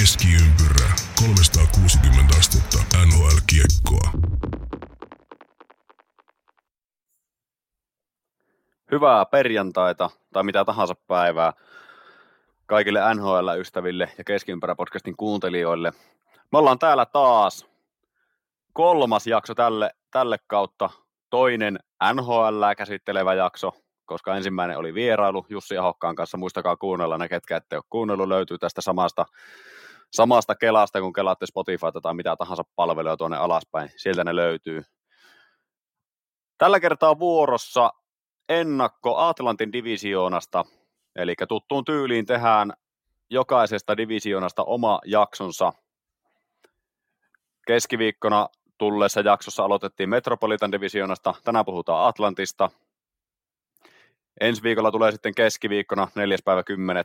Keskiympyrä 360 astetta NHL-kiekkoa. Hyvää perjantaita tai mitä tahansa päivää kaikille NHL-ystäville ja Keskiympärä-podcastin kuuntelijoille. Me ollaan täällä taas kolmas jakso tälle, tälle kautta, toinen NHL käsittelevä jakso, koska ensimmäinen oli vierailu Jussi Ahokkaan kanssa. Muistakaa kuunnella ne, ketkä ette ole kuunnellut, löytyy tästä samasta, samasta kelasta, kun kelaatte Spotifyta tai mitä tahansa palvelua tuonne alaspäin. Sieltä ne löytyy. Tällä kertaa vuorossa ennakko Atlantin divisioonasta, eli tuttuun tyyliin tehdään jokaisesta divisioonasta oma jaksonsa. Keskiviikkona tulleessa jaksossa aloitettiin Metropolitan divisioonasta, tänään puhutaan Atlantista. Ensi viikolla tulee sitten keskiviikkona 4. päivä 10.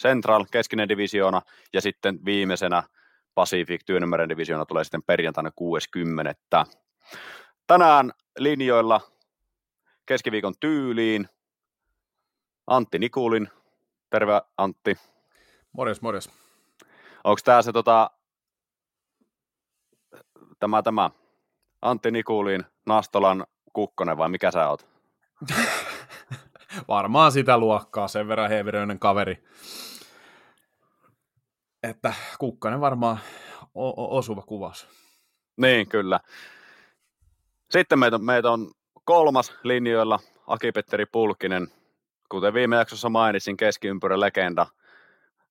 Central, keskinen divisioona, ja sitten viimeisenä Pacific, Tyynymeren divisioona tulee sitten perjantaina 60. Tänään linjoilla keskiviikon tyyliin Antti Nikulin. Terve Antti. Morjes, morjes. Onko tämä se tota, tämä, tämä Antti Nikulin, Nastolan Kukkonen vai mikä sä oot? Varmaan sitä luokkaa, sen verran heeviröinen kaveri. Että Kukkonen varmaan o- osuva kuvaus. Niin, kyllä. Sitten meitä, meitä on kolmas linjoilla Aki-Petteri Pulkinen. Kuten viime jaksossa mainitsin, keskiympyrä legenda.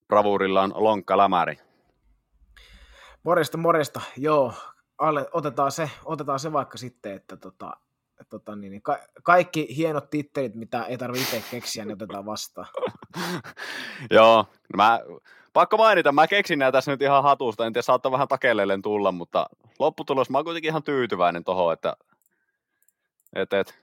Bravuurilla on Lonkka Lämäri. Morjesta, morjesta. Joo, alle, otetaan, se, otetaan se vaikka sitten, että tota, tota, niin, ka- kaikki hienot tittelit, mitä ei tarvitse itse keksiä, niin otetaan vastaan. Joo, mä, pakko mainita, mä keksin näitä tässä nyt ihan hatusta, en tiedä, saattaa vähän takelleen tulla, mutta lopputulos mä oon kuitenkin ihan tyytyväinen tohon, että et, et,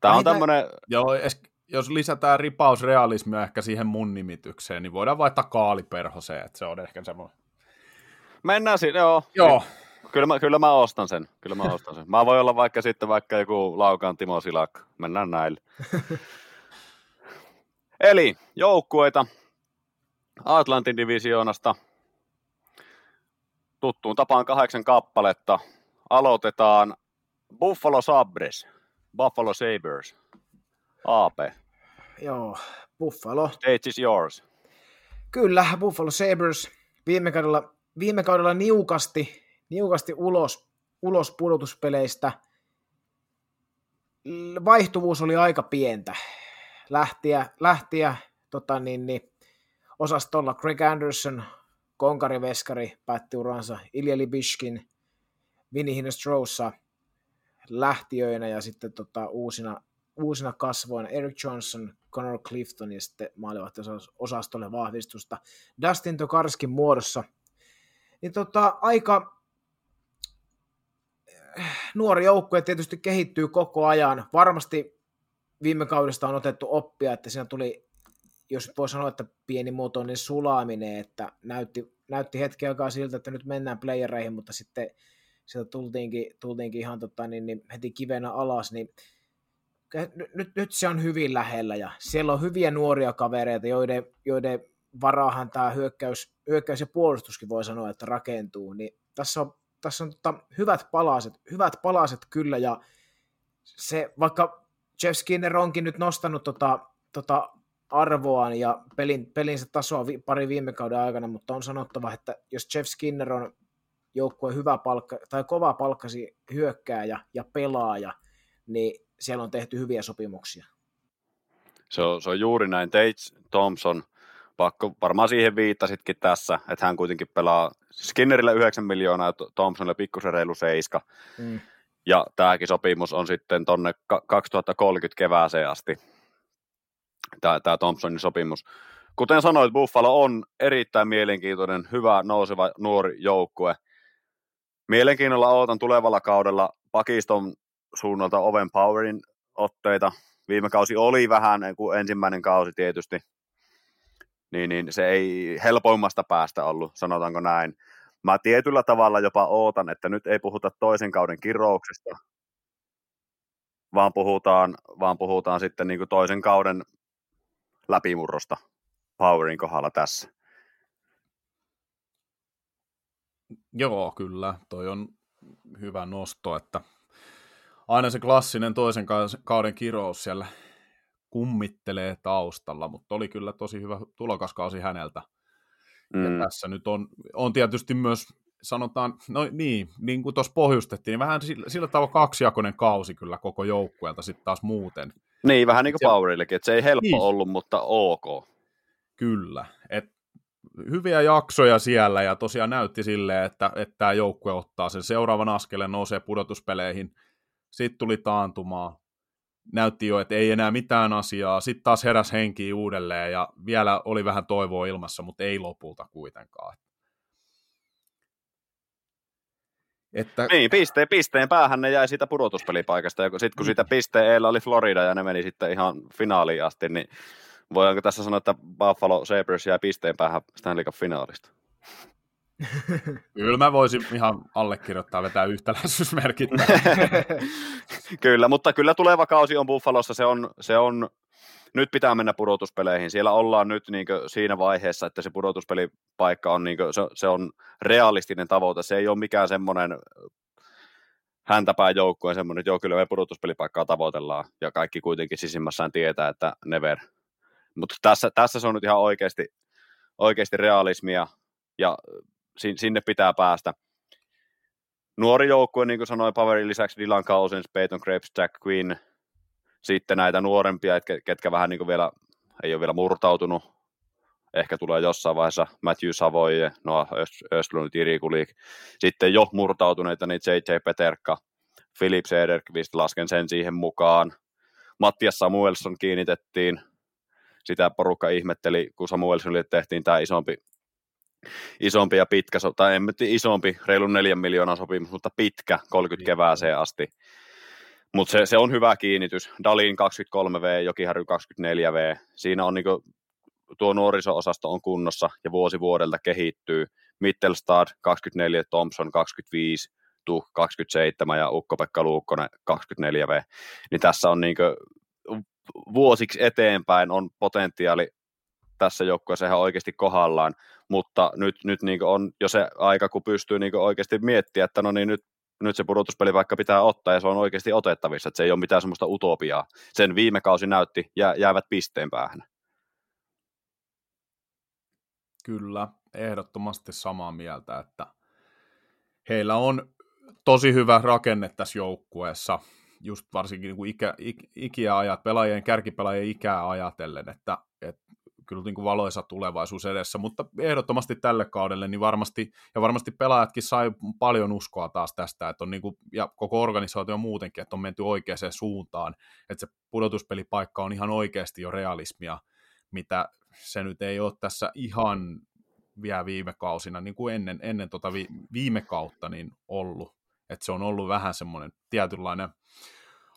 tää on tämmönen, Joo, es, jos lisätään ripausrealismia ehkä siihen mun nimitykseen, niin voidaan vaihtaa kaaliperhoseen, että se on ehkä semmoinen. mennään siinä, joo. Joo, Kyllä mä, kyllä mä ostan sen, kyllä mä ostan sen. Mä voin olla vaikka sitten vaikka joku Laukaan Timo Silakka, mennään näille. Eli joukkueita Atlantin divisioonasta tuttuun tapaan kahdeksan kappaletta. Aloitetaan Buffalo Sabres, Buffalo Sabres, AP, Joo, Buffalo. stage is yours. Kyllä, Buffalo Sabres viime kaudella, viime kaudella niukasti, niukasti ulos, ulos pudotuspeleistä. Vaihtuvuus oli aika pientä. Lähtiä, lähtiä tota niin, niin, osastolla Greg Anderson, Konkari Veskari päätti uransa, Ilja Libishkin, Vinny Hinestrosa lähtiöinä ja sitten tota, uusina, uusina kasvoina Eric Johnson, Connor Clifton ja sitten maalivahti-osastolle vahvistusta Dustin Tokarskin muodossa. Niin tota, aika nuori joukkue tietysti kehittyy koko ajan. Varmasti viime kaudesta on otettu oppia, että siinä tuli, jos voi sanoa, että pienimuotoinen sulaaminen, että näytti, näytti hetken aikaa siltä, että nyt mennään playereihin, mutta sitten sieltä tultiinkin, tultiinkin ihan tota, niin, niin heti kivenä alas, niin nyt, nyt se on hyvin lähellä ja siellä on hyviä nuoria kavereita, joiden, joiden varaahan tämä hyökkäys, hyökkäys ja puolustuskin voi sanoa, että rakentuu, niin tässä on, tässä on tota, hyvät palaset, hyvät palaset kyllä ja se, vaikka Jeff Skinner onkin nyt nostanut tota, tota arvoaan ja pelin, pelinsä tasoa vi, pari viime kauden aikana, mutta on sanottava, että jos Jeff Skinner on joukkueen hyvä palkka, tai kova palkkasi hyökkääjä ja pelaaja, niin siellä on tehty hyviä sopimuksia. Se on, se on juuri näin. Tate Thompson, pakko, varmaan siihen viittasitkin tässä, että hän kuitenkin pelaa Skinnerille 9 miljoonaa ja Thompsonille pikkusen reilu 7. Mm. Ja tämäkin sopimus on sitten tonne 2030 kevääseen asti, tämä, tämä Thompsonin sopimus. Kuten sanoit, Buffalo on erittäin mielenkiintoinen, hyvä, nouseva nuori joukkue. Mielenkiinnolla odotan tulevalla kaudella pakiston suunnalta Oven Powerin otteita. Viime kausi oli vähän kuin ensimmäinen kausi tietysti, niin, niin se ei helpoimmasta päästä ollut, sanotaanko näin. Mä tietyllä tavalla jopa ootan, että nyt ei puhuta toisen kauden kirouksesta, vaan puhutaan, vaan puhutaan sitten niin kuin toisen kauden läpimurrosta Powerin kohdalla tässä. Joo, kyllä. Toi on hyvä nosto, että aina se klassinen toisen kauden kirous siellä kummittelee taustalla, mutta oli kyllä tosi hyvä tulokaskausi häneltä. Mm. Ja tässä nyt on, on tietysti myös, sanotaan, no niin, niin kuin tuossa pohjustettiin, niin vähän sillä, sillä tavalla kaksijakoinen kausi kyllä koko joukkueelta sitten taas muuten. Niin, vähän niin kuin Powerillekin, että se ei helppo niin. ollut, mutta ok. Kyllä, et hyviä jaksoja siellä ja tosiaan näytti silleen, että, että tämä joukkue ottaa sen seuraavan askeleen, nousee pudotuspeleihin, sitten tuli taantumaa, näytti jo, että ei enää mitään asiaa, sitten taas heräs henki uudelleen ja vielä oli vähän toivoa ilmassa, mutta ei lopulta kuitenkaan. Että... Niin, pisteen, pisteen päähän ne jäi siitä pudotuspelipaikasta, ja sitten kun siitä pisteen eellä oli Florida ja ne meni sitten ihan finaaliin asti, niin voidaanko tässä sanoa, että Buffalo Sabres jäi pisteen päähän Stanley Cup finaalista? Kyllä mä voisin ihan allekirjoittaa vetää yhtäläisyysmerkit. kyllä, mutta kyllä tuleva kausi on Buffalossa, se on, se on nyt pitää mennä pudotuspeleihin. Siellä ollaan nyt niin siinä vaiheessa, että se pudotuspelipaikka on, niin kuin, se, se on realistinen tavoite. Se ei ole mikään semmoinen häntäpään joukkueen semmoinen, että joo, kyllä me pudotuspelipaikkaa tavoitellaan, ja kaikki kuitenkin sisimmässään tietää, että never. Mutta tässä, tässä se on nyt ihan oikeasti, oikeasti realismia, ja sinne pitää päästä. Nuori joukkue, niin kuin sanoin, Powerin lisäksi Dylan Cousins, Peyton Krebs, Jack Quinn, sitten näitä nuorempia, ketkä vähän niin kuin vielä ei ole vielä murtautunut. Ehkä tulee jossain vaiheessa Matthew Savoye, Noah Östlund, Irikulik. Sitten jo murtautuneita, niin JJ Peterka, Philip Sederqvist, lasken sen siihen mukaan. Mattias Samuelson kiinnitettiin. Sitä porukka ihmetteli, kun Samuelsonille tehtiin tämä isompi isompi ja pitkä, tai en isompi, reilun neljän miljoonan sopimus, mutta pitkä, 30 niin. kevääseen asti. Mutta se, se, on hyvä kiinnitys. Dalin 23V, Jokiharju 24V. Siinä on niinku, tuo nuoriso-osasto on kunnossa ja vuosi vuodelta kehittyy. Mittelstad 24, Thompson 25, Tuh 27 ja Ukko-Pekka Luukkonen 24V. Niin tässä on niinku, vuosiksi eteenpäin on potentiaali tässä joukkueessa ihan oikeasti kohdallaan, mutta nyt, nyt niin on jo se aika, kun pystyy niin oikeasti miettimään, että no niin nyt, nyt se pudotuspeli vaikka pitää ottaa ja se on oikeasti otettavissa, että se ei ole mitään semmoista utopiaa. Sen viime kausi näytti, jää, jäävät pisteen päähän. Kyllä, ehdottomasti samaa mieltä, että heillä on tosi hyvä rakenne tässä joukkueessa, just varsinkin niin kuin ikä, ikiä ajat, pelaajien, kärkipelaajien ikää ajatellen, että, että kyllä niin kuin valoisa tulevaisuus edessä, mutta ehdottomasti tälle kaudelle, niin varmasti, ja varmasti pelaajatkin sai paljon uskoa taas tästä, että on niin kuin, ja koko organisaatio muutenkin, että on menty oikeaan suuntaan, että se pudotuspelipaikka on ihan oikeasti jo realismia, mitä se nyt ei ole tässä ihan vielä viime kausina, niin kuin ennen, ennen tota vi, viime kautta niin ollut, että se on ollut vähän semmoinen tietynlainen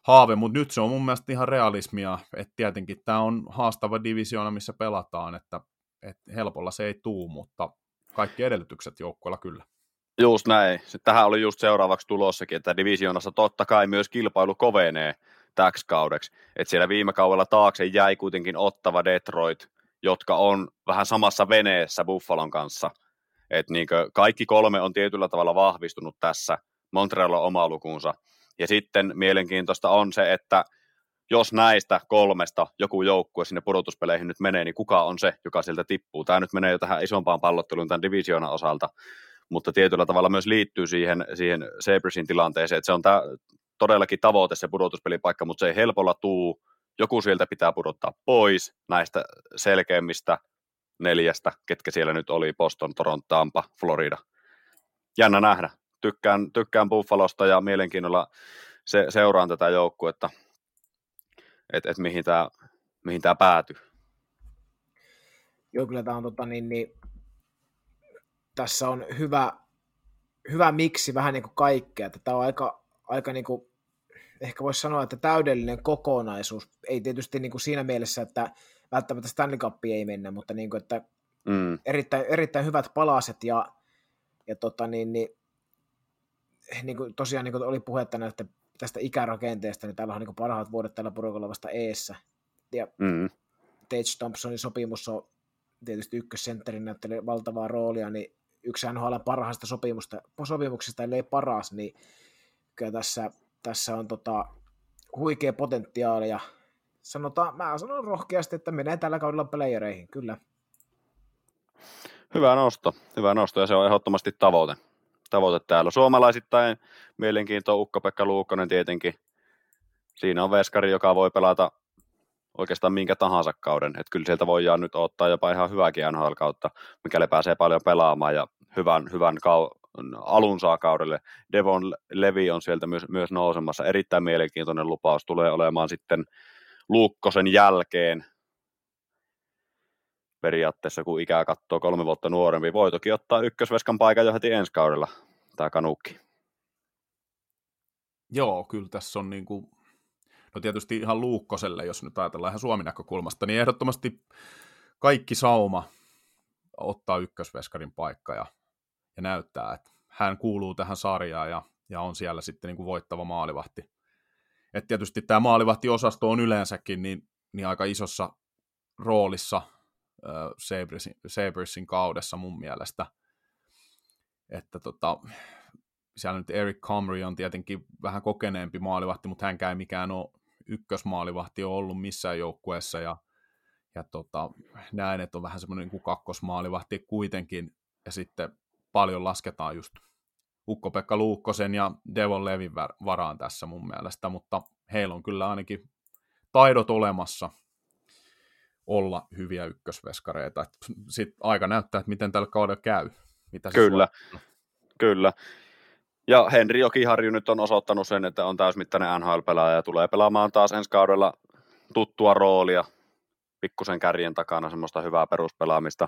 haave, mutta nyt se on mun mielestä ihan realismia, että tietenkin tämä on haastava divisioona, missä pelataan, että, että helpolla se ei tuu, mutta kaikki edellytykset joukkueella kyllä. Just näin. Tähän oli just seuraavaksi tulossakin, että divisioonassa totta kai myös kilpailu kovenee täksi kaudeksi. Että siellä viime kaudella taakse jäi kuitenkin ottava Detroit, jotka on vähän samassa veneessä Buffalon kanssa. Että niin kaikki kolme on tietyllä tavalla vahvistunut tässä. Montreal on oma lukunsa. Ja sitten mielenkiintoista on se, että jos näistä kolmesta joku joukkue sinne pudotuspeleihin nyt menee, niin kuka on se, joka sieltä tippuu? Tämä nyt menee jo tähän isompaan pallotteluun tämän divisioonan osalta, mutta tietyllä tavalla myös liittyy siihen, siihen Sabresin tilanteeseen, että se on tämä todellakin tavoite se pudotuspelipaikka, mutta se ei helpolla tuu. Joku sieltä pitää pudottaa pois näistä selkeimmistä neljästä, ketkä siellä nyt oli, Boston, Toronto, Tampa, Florida. Jännä nähdä tykkään, tykkään Buffalosta ja mielenkiinnolla se, seuraan tätä joukkuetta, että et mihin tämä mihin tää päätyy. Joo, kyllä tämä on tota, niin, niin, tässä on hyvä, hyvä miksi vähän niin kuin kaikkea, tämä on aika, aika niin kuin, ehkä voisi sanoa, että täydellinen kokonaisuus, ei tietysti niin kuin siinä mielessä, että välttämättä Stanley Cup ei mennä, mutta niin kuin, että mm. erittäin, erittäin hyvät palaset ja, ja tota, niin, niin, niin kuin, tosiaan niin kuin oli puhetta näistä, tästä ikärakenteesta, niin täällä on niin parhaat vuodet tällä porukalla vasta eessä. Ja mm. Tage Thompsonin sopimus on tietysti ykkössentterin näyttelee valtavaa roolia, niin yksi NHL parhaista sopimusta, sopimuksista, ellei paras, niin kyllä tässä, tässä on tota, huikea potentiaali ja sanotaan, mä sanon rohkeasti, että menee tällä kaudella playereihin, kyllä. Hyvä nosto, hyvä nosto ja se on ehdottomasti tavoite. Tavoite täällä. Suomalaisittain mielenkiintoa Ukko-Pekka Luukkonen tietenkin. Siinä on veskari, joka voi pelata oikeastaan minkä tahansa kauden. Että kyllä sieltä voidaan nyt ottaa jopa ihan hyväkin NHL-kautta, mikäli pääsee paljon pelaamaan ja hyvän, hyvän kau- alun saa kaudelle. Devon Levi on sieltä myös, myös nousemassa. Erittäin mielenkiintoinen lupaus tulee olemaan sitten Luukkosen jälkeen periaatteessa, kun ikää katsoo kolme vuotta nuorempi. Voi toki ottaa ykkösveskan paikan jo heti ensi kaudella, tämä kanukki. Joo, kyllä tässä on niin kuin, no tietysti ihan Luukkoselle, jos nyt ajatellaan ihan Suomen näkökulmasta, niin ehdottomasti kaikki sauma ottaa ykkösveskarin paikka ja, ja näyttää, että hän kuuluu tähän sarjaan ja, ja on siellä sitten niin kuin voittava maalivahti. Et tietysti tämä maalivahtiosasto on yleensäkin niin, niin aika isossa roolissa Sabresin, kaudessa mun mielestä. Että tota, siellä nyt Eric Comrie on tietenkin vähän kokeneempi maalivahti, mutta hänkään ei mikään ole ykkösmaalivahti on ollut missään joukkueessa ja, ja tota, näin, että on vähän semmoinen niin kakkosmaalivahti kuitenkin ja sitten paljon lasketaan just Ukko-Pekka Luukkosen ja Devon Levin varaan tässä mun mielestä, mutta heillä on kyllä ainakin taidot olemassa olla hyviä ykkösveskareita. Sitten aika näyttää, että miten tällä kaudella käy. Mitä kyllä, kyllä. Ja Henri Jokiharju nyt on osoittanut sen, että on täysmittainen NHL-pelaaja ja tulee pelaamaan taas ensi kaudella tuttua roolia pikkusen kärjen takana semmoista hyvää peruspelaamista.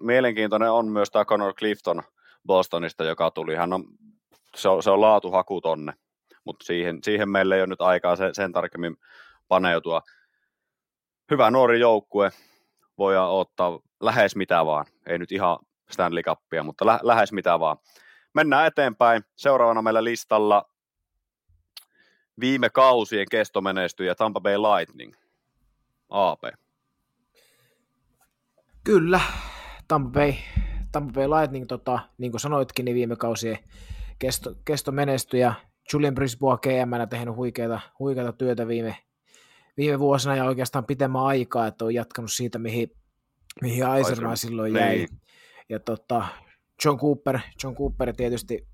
Mielenkiintoinen on myös tämä Connor Clifton Bostonista, joka tuli. Hän on, se on, se on laatuhaku tonne, mutta siihen, siihen meillä ei ole nyt aikaa sen, sen tarkemmin paneutua. Hyvä nuori joukkue, voidaan ottaa lähes mitä vaan. Ei nyt ihan Stanley Cupia, mutta lä- lähes mitä vaan. Mennään eteenpäin. Seuraavana meillä listalla viime kausien kestomenestyjä Tampa Bay Lightning. AP. Kyllä, Tampa Bay, Tampa Bay Lightning, tota, niin kuin sanoitkin, niin viime kausien kesto, kesto menestyi ja Julian Brisbois GM tehnyt huikeata, huikeata työtä viime, viime vuosina ja oikeastaan pitemmän aikaa, että on jatkanut siitä, mihin, mihin Aiserman silloin jäi. Niin. Ja tota, John Cooper, John Cooper tietysti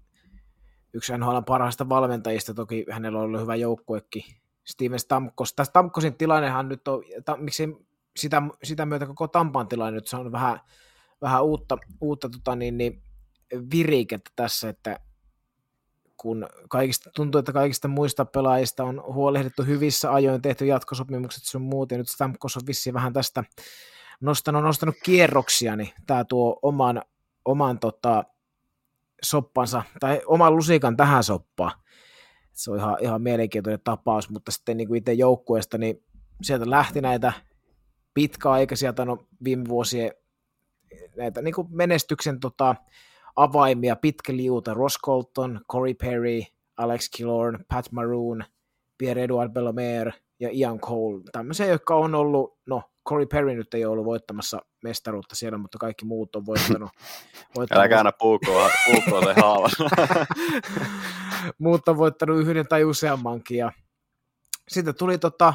yksi NHL parhaista valmentajista, toki hänellä on ollut hyvä joukkuekin. Steven Stamkos. Tässä Stamkosin tilannehan nyt on, ta, miksi sitä, sitä myötä koko Tampan tilanne nyt se on vähän, vähän uutta, uutta tota niin, niin virikettä tässä, että kun kaikista, tuntuu, että kaikista muista pelaajista on huolehdittu hyvissä ajoin, tehty jatkosopimukset sun muut, ja nyt Stamkos on vissiin vähän tästä nostanut, nostanut kierroksia, niin tämä tuo oman oman tota, soppansa, tai oman lusikan tähän soppaan. Se on ihan, ihan mielenkiintoinen tapaus, mutta sitten niin kuin itse joukkueesta, niin sieltä lähti näitä pitkäaikaisia, no viime vuosien näitä niin kuin menestyksen tota, avaimia, pitkä liuta, Ross Colton, Corey Perry, Alex Killorn, Pat Maroon, Pierre-Edouard Bellomer ja Ian Cole, tämmöisiä, jotka on ollut, no Corey Perry nyt ei ole ollut voittamassa mestaruutta siellä, mutta kaikki muut on voittanut. voittanut Älä käännä puukkoa, puukkoa se haava. muut on voittanut yhden tai useammankin. Ja sitten tuli tota,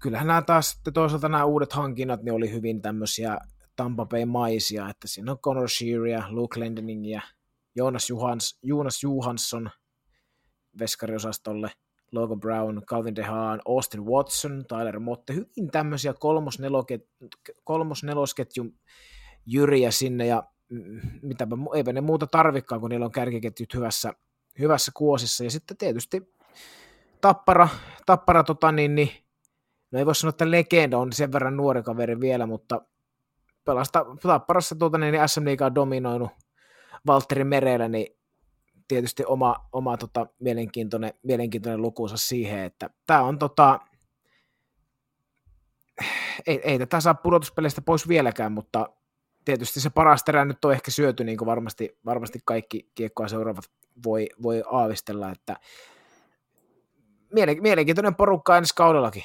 kyllähän nämä taas sitten toisaalta nämä uudet hankinnat, ne oli hyvin tämmöisiä Tampa Bay-maisia, että siinä on Connor Shearia, Luke Lendening ja Jonas, Juhans, Jonas Johansson veskariosastolle – Logan Brown, Calvin DeHaan, Austin Watson, Tyler Motte, hyvin tämmöisiä kolmos-nelosketjun jyriä sinne ja mitäpä, eipä ne muuta tarvikaan, kun niillä on kärkiketjut hyvässä, hyvässä kuosissa. Ja sitten tietysti Tappara, tappara tota niin, niin, no ei voi sanoa, että legenda on sen verran nuori kaveri vielä, mutta pelasta Tapparassa tuota, niin, niin SM Liigaa dominoinut Valtteri Merellä, niin tietysti oma, oma tota, mielenkiintoinen, mielenkiintoinen lukunsa siihen, että tämä on tota, ei, ei tätä saa pudotuspeleistä pois vieläkään, mutta tietysti se paras terä nyt on ehkä syöty, niin kuin varmasti, varmasti kaikki kiekkoa seuraavat voi, voi aavistella, että mielenkiintoinen porukka ensi kaudellakin.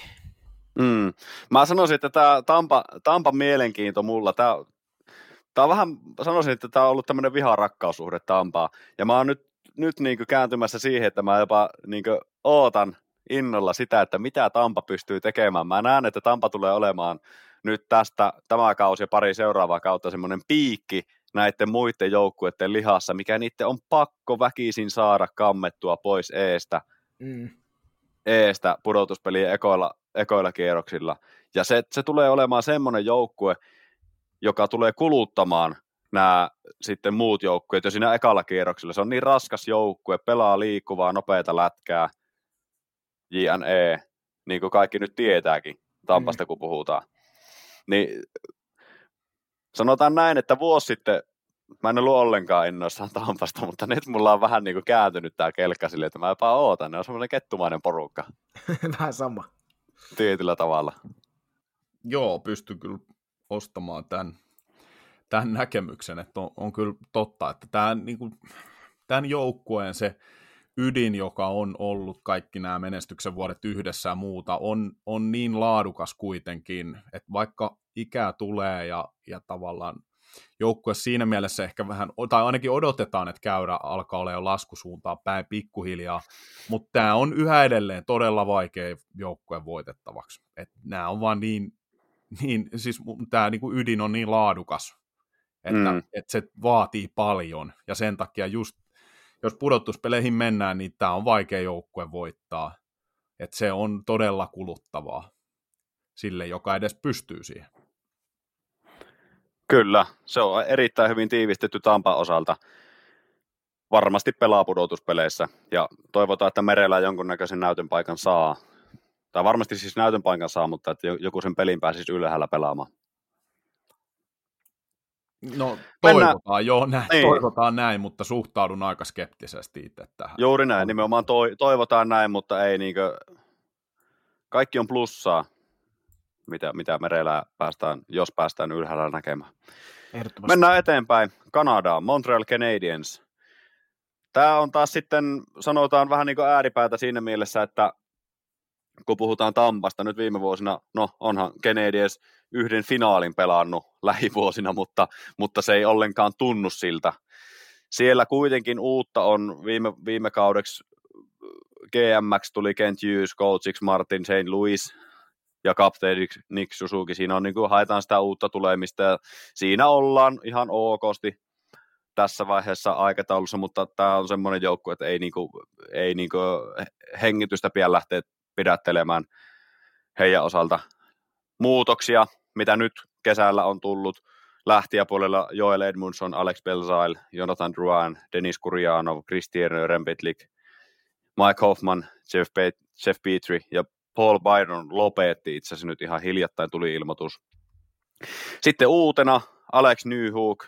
Mm. Mä sanoisin, että tämä Tampa, Tampa mielenkiinto mulla, tämä Tämä on vähän, sanoisin, että tämä on ollut tämmöinen viharakkaussuhde Tampaa. Ja mä oon nyt, nyt niin kääntymässä siihen, että mä jopa niin ootan innolla sitä, että mitä Tampa pystyy tekemään. Mä näen, että Tampa tulee olemaan nyt tästä tämä kausi ja pari seuraavaa kautta semmoinen piikki näiden muiden joukkueiden lihassa, mikä niiden on pakko väkisin saada kammettua pois eestä, mm. eestä pudotuspelien ekoilla, ekoilla kierroksilla. Ja se, se tulee olemaan semmoinen joukkue, joka tulee kuluttamaan nämä sitten muut joukkueet jo siinä ekalla kierroksella. Se on niin raskas joukkue, pelaa liikkuvaa, nopeita lätkää, JNE, niin kuin kaikki nyt tietääkin Tampasta, mm. kun puhutaan. Niin sanotaan näin, että vuosi sitten mä en ollut ollenkaan innoissaan Tampasta, mutta nyt mulla on vähän niin kuin kääntynyt tämä kelkka sille, että mä jopa ootan. Ne on semmoinen kettumainen porukka. vähän sama. Tietyllä tavalla. Joo, pystyn kyllä ostamaan tämän, tämän näkemyksen, että on, on kyllä totta, että tämä, niin kuin, tämän joukkueen se ydin, joka on ollut kaikki nämä menestyksen vuodet yhdessä ja muuta, on, on niin laadukas kuitenkin, että vaikka ikää tulee ja, ja tavallaan joukkue siinä mielessä ehkä vähän, tai ainakin odotetaan, että käyrä alkaa olla jo laskusuuntaan päin pikkuhiljaa, mutta tämä on yhä edelleen todella vaikea joukkue voitettavaksi. Et nämä on vaan niin, niin siis tämä niinku ydin on niin laadukas, että, mm. että se vaatii paljon, ja sen takia just, jos pudotuspeleihin mennään, niin tämä on vaikea joukkue voittaa, että se on todella kuluttavaa sille, joka edes pystyy siihen. Kyllä, se on erittäin hyvin tiivistetty Tampan osalta. Varmasti pelaa pudotuspeleissä ja toivotaan, että Merellä jonkunnäköisen näytön paikan saa. Tai varmasti siis näytön paikan saa, mutta että joku sen pelin pääsisi ylhäällä pelaamaan. No toivotaan, Mennään. joo, näin, niin. toivotaan näin, mutta suhtaudun aika skeptisesti itse tähän. Juuri näin, nimenomaan toivotaan näin, mutta ei niinkö, kaikki on plussaa mitä, mitä merellä päästään, jos päästään ylhäällä näkemään. Mennään eteenpäin. Kanadaan, Montreal Canadiens. Tämä on taas sitten, sanotaan vähän niin kuin ääripäätä siinä mielessä, että kun puhutaan Tampasta nyt viime vuosina, no onhan Canadiens yhden finaalin pelannut lähivuosina, mutta, mutta se ei ollenkaan tunnu siltä. Siellä kuitenkin uutta on viime, viime kaudeksi GMX tuli Kent Hughes, coachiksi Martin St. Louis, ja kapteeni Nick Suzuki. Siinä on niin kuin, haetaan sitä uutta tulemista ja siinä ollaan ihan okosti tässä vaiheessa aikataulussa, mutta tämä on semmoinen joukku, että ei, niin kuin, ei niin kuin hengitystä pian lähteä pidättelemään heidän osalta muutoksia, mitä nyt kesällä on tullut. Lähtijäpuolella Joel Edmundson, Alex Belzail, Jonathan Drouin, Denis Kurjanov, Christian Rempetlik, Mike Hoffman, Jeff, Pe- Jeff Petrie ja Paul Byron lopetti itse asiassa nyt ihan hiljattain tuli ilmoitus. Sitten uutena Alex Newhook,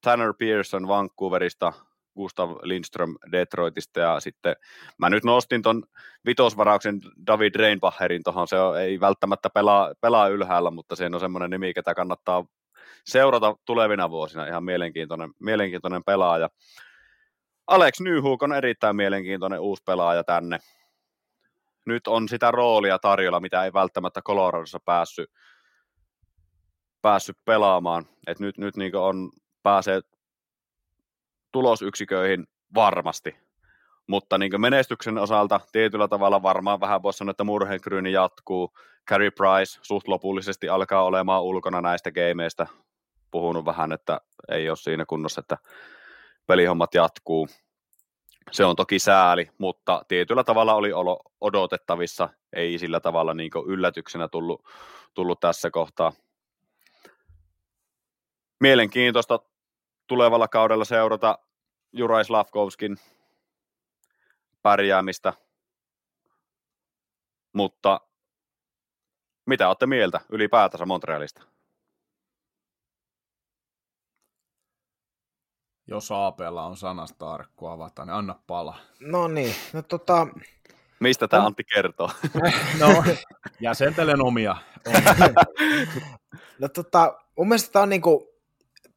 Tanner Pearson Vancouverista, Gustav Lindström Detroitista ja sitten mä nyt nostin ton vitosvarauksen David Reinbacherin tuohon, se ei välttämättä pelaa, pelaa ylhäällä, mutta se on semmoinen nimi, ketä kannattaa seurata tulevina vuosina, ihan mielenkiintoinen, mielenkiintoinen pelaaja. Alex Newhook on erittäin mielenkiintoinen uusi pelaaja tänne nyt on sitä roolia tarjolla, mitä ei välttämättä Coloradossa päässyt, päässyt pelaamaan. Et nyt nyt niin on, pääsee tulosyksiköihin varmasti, mutta niin menestyksen osalta tietyllä tavalla varmaan vähän voisi sanoa, että murheenkryyni jatkuu. Carey Price suht lopullisesti alkaa olemaan ulkona näistä gameista. Puhunut vähän, että ei ole siinä kunnossa, että pelihommat jatkuu. Se on toki sääli, mutta tietyllä tavalla oli olo odotettavissa, ei sillä tavalla niin yllätyksenä tullut, tullut tässä kohtaa. Mielenkiintoista tulevalla kaudella seurata Juraj Slavkovskin pärjäämistä, mutta mitä olette mieltä ylipäätänsä Montrealista? Jos APlla on sanasta arkku avata, niin anna pala. No niin, no tota... Mistä tämä Antti kertoo? no, jäsentelen omia. no tota, mun mielestä tämä on niinku,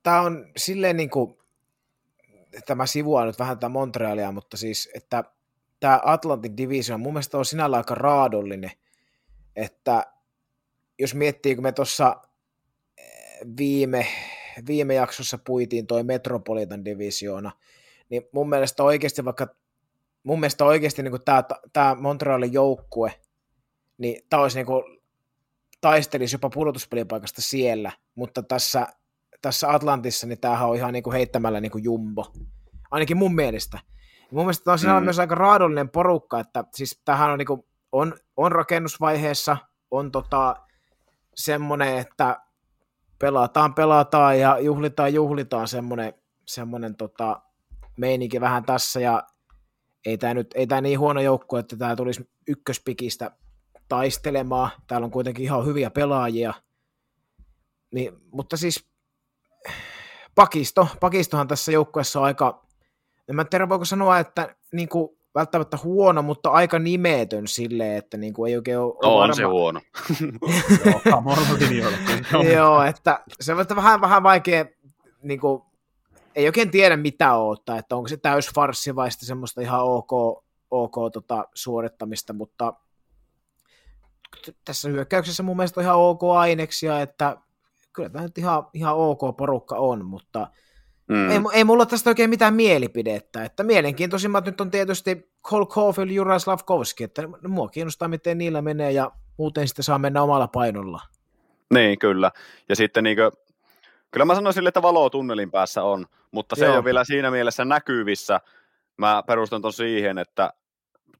tämä on silleen niinku, tämä sivuaa nyt vähän tätä Montrealia, mutta siis, että tämä Atlantin division mun mielestä on sinällä aika raadollinen, että jos miettii, kun me tuossa eh, viime viime jaksossa puitiin toi Metropolitan divisioona, niin mun mielestä oikeasti vaikka mun mielestä oikeasti niin tämä, tämä Montrealin joukkue, niin tämä olisi niin kuin, taistelisi jopa pudotuspelipaikasta siellä, mutta tässä, tässä Atlantissa niin tämähän on ihan niin kuin heittämällä niin kuin jumbo, ainakin mun mielestä. Mun mielestä tämä on mm. myös aika raadollinen porukka, että siis tämähän on, niin kuin, on, on rakennusvaiheessa, on tota, semmoinen, että pelataan, pelataan ja juhlitaan, juhlitaan semmoinen, semmoinen tota, meininki vähän tässä ja ei tämä nyt ei tämä niin huono joukko, että tämä tulisi ykköspikistä taistelemaan. Täällä on kuitenkin ihan hyviä pelaajia. Niin, mutta siis pakisto, pakistohan tässä joukkueessa on aika, en mä tiedä voiko sanoa, että niin kuin, välttämättä huono, mutta aika nimetön silleen, että niin kuin ei oikein ole... No, on varma... se huono. Joo, että se on vähän, vähän vaikea, niin kuin, ei oikein tiedä mitä odottaa, että onko se täys farssi vai sitten semmoista ihan ok, ok tota, suorittamista, mutta tässä hyökkäyksessä mun mielestä on ihan ok aineksia, että kyllä tämä nyt ihan, ihan ok porukka on, mutta Mm. Ei, ei mulla tästä oikein mitään mielipidettä, että mielenkiintoisimmat nyt on tietysti Cole Caulfield, Juraj Slavkovski, että mua kiinnostaa, miten niillä menee ja muuten sitten saa mennä omalla painolla. Niin, kyllä. Ja sitten niin kuin, kyllä mä sanoisin, että valo tunnelin päässä on, mutta se Joo. ei ole vielä siinä mielessä näkyvissä. Mä perustan ton siihen, että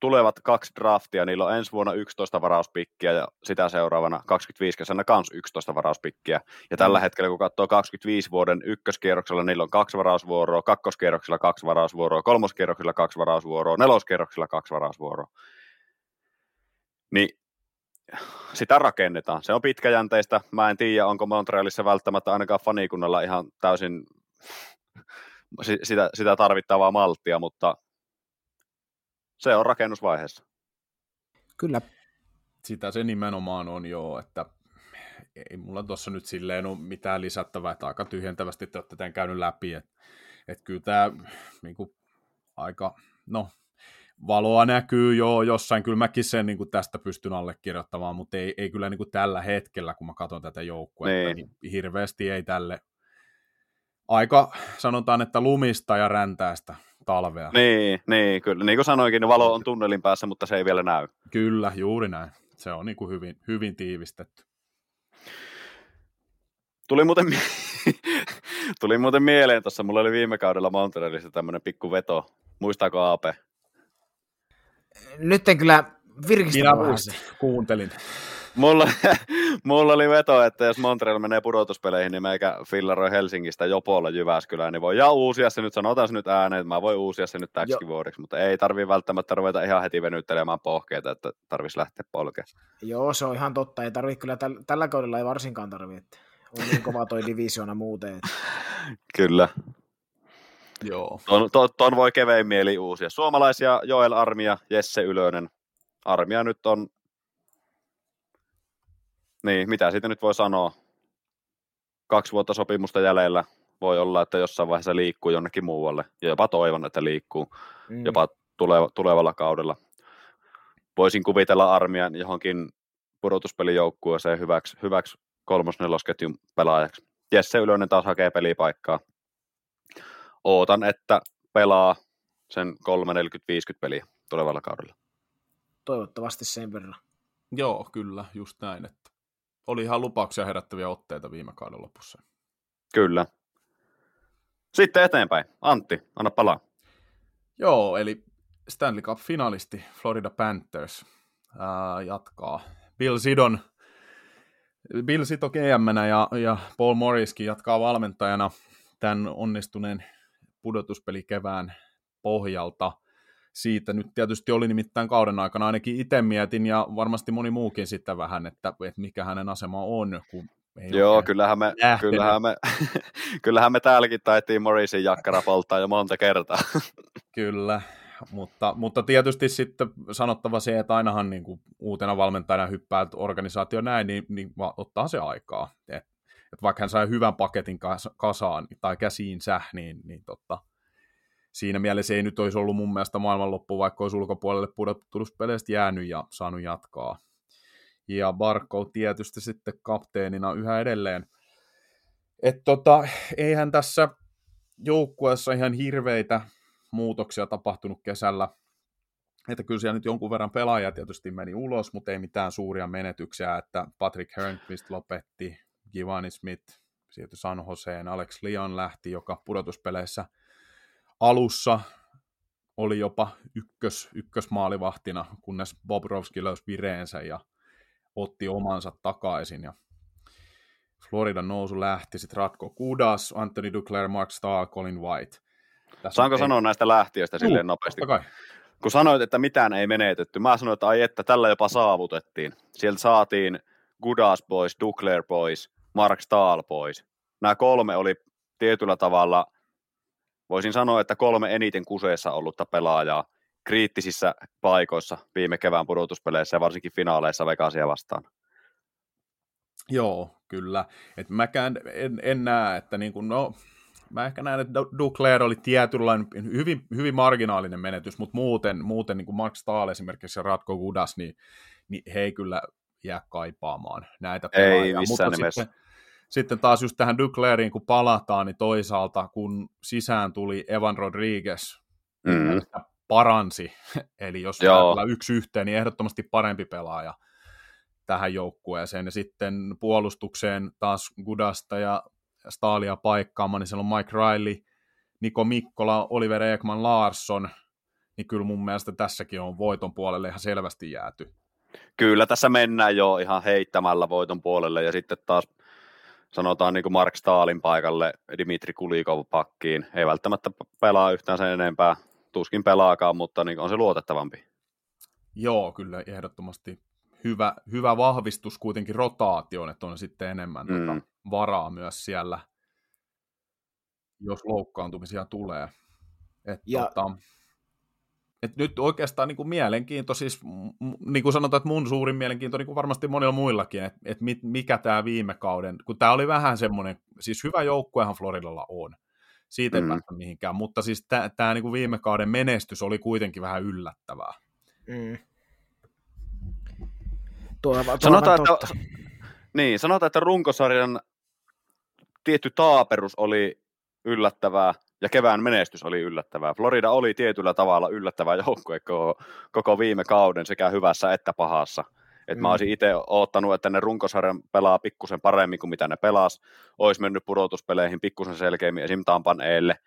tulevat kaksi draftia, niillä on ensi vuonna 11 varauspikkiä ja sitä seuraavana 25 kesänä kans 11 varauspikkiä. Ja tällä mm. hetkellä, kun katsoo 25 vuoden ykköskierroksella, niillä on kaksi varausvuoroa, kakkoskierroksella kaksi varausvuoroa, kolmoskierroksella kaksi varausvuoroa, neloskierroksella kaksi varausvuoroa. Niin sitä rakennetaan. Se on pitkäjänteistä. Mä en tiedä, onko Montrealissa välttämättä ainakaan fanikunnalla ihan täysin sitä, sitä tarvittavaa malttia, mutta se on rakennusvaiheessa. Kyllä. Sitä se nimenomaan on jo, että ei mulla tuossa nyt silleen ole mitään lisättävää, että aika tyhjentävästi te olette tämän käynyt läpi, että et kyllä tämä niin kuin, aika, no valoa näkyy jo jossain, kyllä mäkin sen niin kuin tästä pystyn allekirjoittamaan, mutta ei, ei kyllä niin kuin tällä hetkellä, kun mä katson tätä joukkoa, niin. niin hirveästi ei tälle aika, sanotaan, että lumista ja räntäästä talvea. Niin, niin, kyllä. Niin kuin sanoinkin, niin valo on tunnelin päässä, mutta se ei vielä näy. Kyllä, juuri näin. Se on niin kuin hyvin, hyvin tiivistetty. Tuli muuten, tuli muuten mieleen tuossa, mulla oli viime kaudella Montrealissa tämmöinen pikku veto. Muistaako Aape? Nyt en kyllä virkistä Minä kuuntelin. Mulla, mulla oli veto, että jos Montreal menee pudotuspeleihin, niin meikä fillaroi Helsingistä Jopolla Jyväskylään, niin voi ja uusia se nyt, sanotaan se nyt ääneen, että mä voin uusia se nyt täksi vuodeksi, mutta ei tarvii välttämättä ruveta ihan heti venyttelemään pohkeita, että tarvitsisi lähteä polkeen. Joo, se on ihan totta, ei tarvitse kyllä, täl, tällä kaudella ei varsinkaan tarvitse, on niin kova toi divisiona muuten. Että... kyllä. Joo. Ton, ton, ton voi kevein mieli uusia. Suomalaisia Joel Armia, Jesse Ylönen. Armia nyt on niin, mitä siitä nyt voi sanoa? Kaksi vuotta sopimusta jäljellä. Voi olla, että jossain vaiheessa liikkuu jonnekin muualle. Ja jopa toivon, että liikkuu mm. jopa tuleva, tulevalla kaudella. Voisin kuvitella armian johonkin pudotuspelijoukkueeseen hyväksi, hyväksi kolmos-nelosketjun pelaajaksi. Jesse Ylönen taas hakee pelipaikkaa. Ootan, että pelaa sen 3 40 50 peliä tulevalla kaudella. Toivottavasti sen verran. Joo, kyllä, just näin. Että oli ihan lupauksia herättäviä otteita viime kauden lopussa. Kyllä. Sitten eteenpäin. Antti, anna palaa. Joo, eli Stanley Cup-finalisti Florida Panthers ää, jatkaa. Bill Sidon, Bill Sito gm ja, ja Paul Morriskin jatkaa valmentajana tämän onnistuneen pudotuspelikevään pohjalta siitä nyt tietysti oli nimittäin kauden aikana, ainakin itse mietin ja varmasti moni muukin sitten vähän, että, että mikä hänen asema on, kun ei Joo, kyllähän me, kyllähän, me, kyllähän me täälläkin taittiin Morrisin jakkara polttaa jo monta kertaa. Kyllä, mutta, mutta tietysti sitten sanottava se, että ainahan niin kuin uutena valmentajana hyppää organisaatio näin, niin, niin ottaa se aikaa. Et, et vaikka hän sai hyvän paketin kasaan tai käsiinsä, niin, niin totta, siinä mielessä ei nyt olisi ollut mun mielestä maailmanloppu, vaikka olisi ulkopuolelle pudotuspeleistä jäänyt ja saanut jatkaa. Ja Barko tietysti sitten kapteenina yhä edelleen. Et tota, eihän tässä joukkueessa ihan hirveitä muutoksia tapahtunut kesällä. Että kyllä siellä nyt jonkun verran pelaajia tietysti meni ulos, mutta ei mitään suuria menetyksiä, että Patrick Hörnqvist lopetti, Givani Smith siirtyi San Joseen, Alex Leon lähti, joka pudotuspeleissä alussa oli jopa ykkös, ykkösmaalivahtina, kunnes Bobrovski löysi vireensä ja otti omansa takaisin. Ja Floridan nousu lähti, sitten Ratko Kudas, Anthony Duclair, Mark Stahl, Colin White. Tässä Saanko ei... sanoa näistä lähtiöistä silleen nopeasti? Kai. Kun sanoit, että mitään ei menetetty, mä sanoin, että ai että tällä jopa saavutettiin. Sieltä saatiin Gudas pois, Duclair pois, Mark Stahl pois. Nämä kolme oli tietyllä tavalla, voisin sanoa, että kolme eniten kuseessa ollutta pelaajaa kriittisissä paikoissa viime kevään pudotuspeleissä ja varsinkin finaaleissa Vegasia vastaan. Joo, kyllä. Et mäkään en, en näe, että niin kuin, no, mä ehkä näen, että Duclair oli tietynlainen, hyvin, hyvin marginaalinen menetys, mutta muuten, muuten niin kuin Mark Stahl esimerkiksi ja Ratko Gudas, niin, niin he ei kyllä jää kaipaamaan näitä pelaajia. Ei missään mutta nimessä. Sitten, sitten taas just tähän Duclairiin, kun palataan, niin toisaalta kun sisään tuli Evan Rodriguez, mm. paransi, eli jos yksi yhteen, niin ehdottomasti parempi pelaaja tähän joukkueeseen. Ja sitten puolustukseen taas Gudasta ja Staalia paikkaamaan, niin siellä on Mike Riley, Niko Mikkola, Oliver Ekman Larsson, niin kyllä mun mielestä tässäkin on voiton puolelle ihan selvästi jääty. Kyllä, tässä mennään jo ihan heittämällä voiton puolelle, ja sitten taas sanotaan niin kuin Mark Stalin paikalle Dimitri Kulikov pakkiin. Ei välttämättä pelaa yhtään sen enempää, tuskin pelaakaan, mutta niin on se luotettavampi. Joo, kyllä ehdottomasti hyvä, hyvä vahvistus kuitenkin rotaatioon, että on sitten enemmän mm. tota, varaa myös siellä, jos loukkaantumisia tulee. Et, ja... tota, et nyt oikeastaan niin kuin mielenkiinto, siis niin kuin sanotaan, että mun suurin mielenkiinto niin kuin varmasti monilla muillakin, että et mikä tämä viime kauden, kun tämä oli vähän semmoinen, siis hyvä joukkuehan Floridalla on, siitä ei mm. päästä mihinkään, mutta siis tämä niin viime kauden menestys oli kuitenkin vähän yllättävää. Mm. Tuo, tuo sanotaan, että, niin, sanotaan, että runkosarjan tietty taaperus oli yllättävää ja kevään menestys oli yllättävää. Florida oli tietyllä tavalla yllättävä joukkue koko, koko viime kauden sekä hyvässä että pahassa. Et mm. Mä olisin itse odottanut, että ne runkosarjan pelaa pikkusen paremmin kuin mitä ne pelas. Olisi mennyt pudotuspeleihin pikkusen selkeämmin esim. Tampan eelle,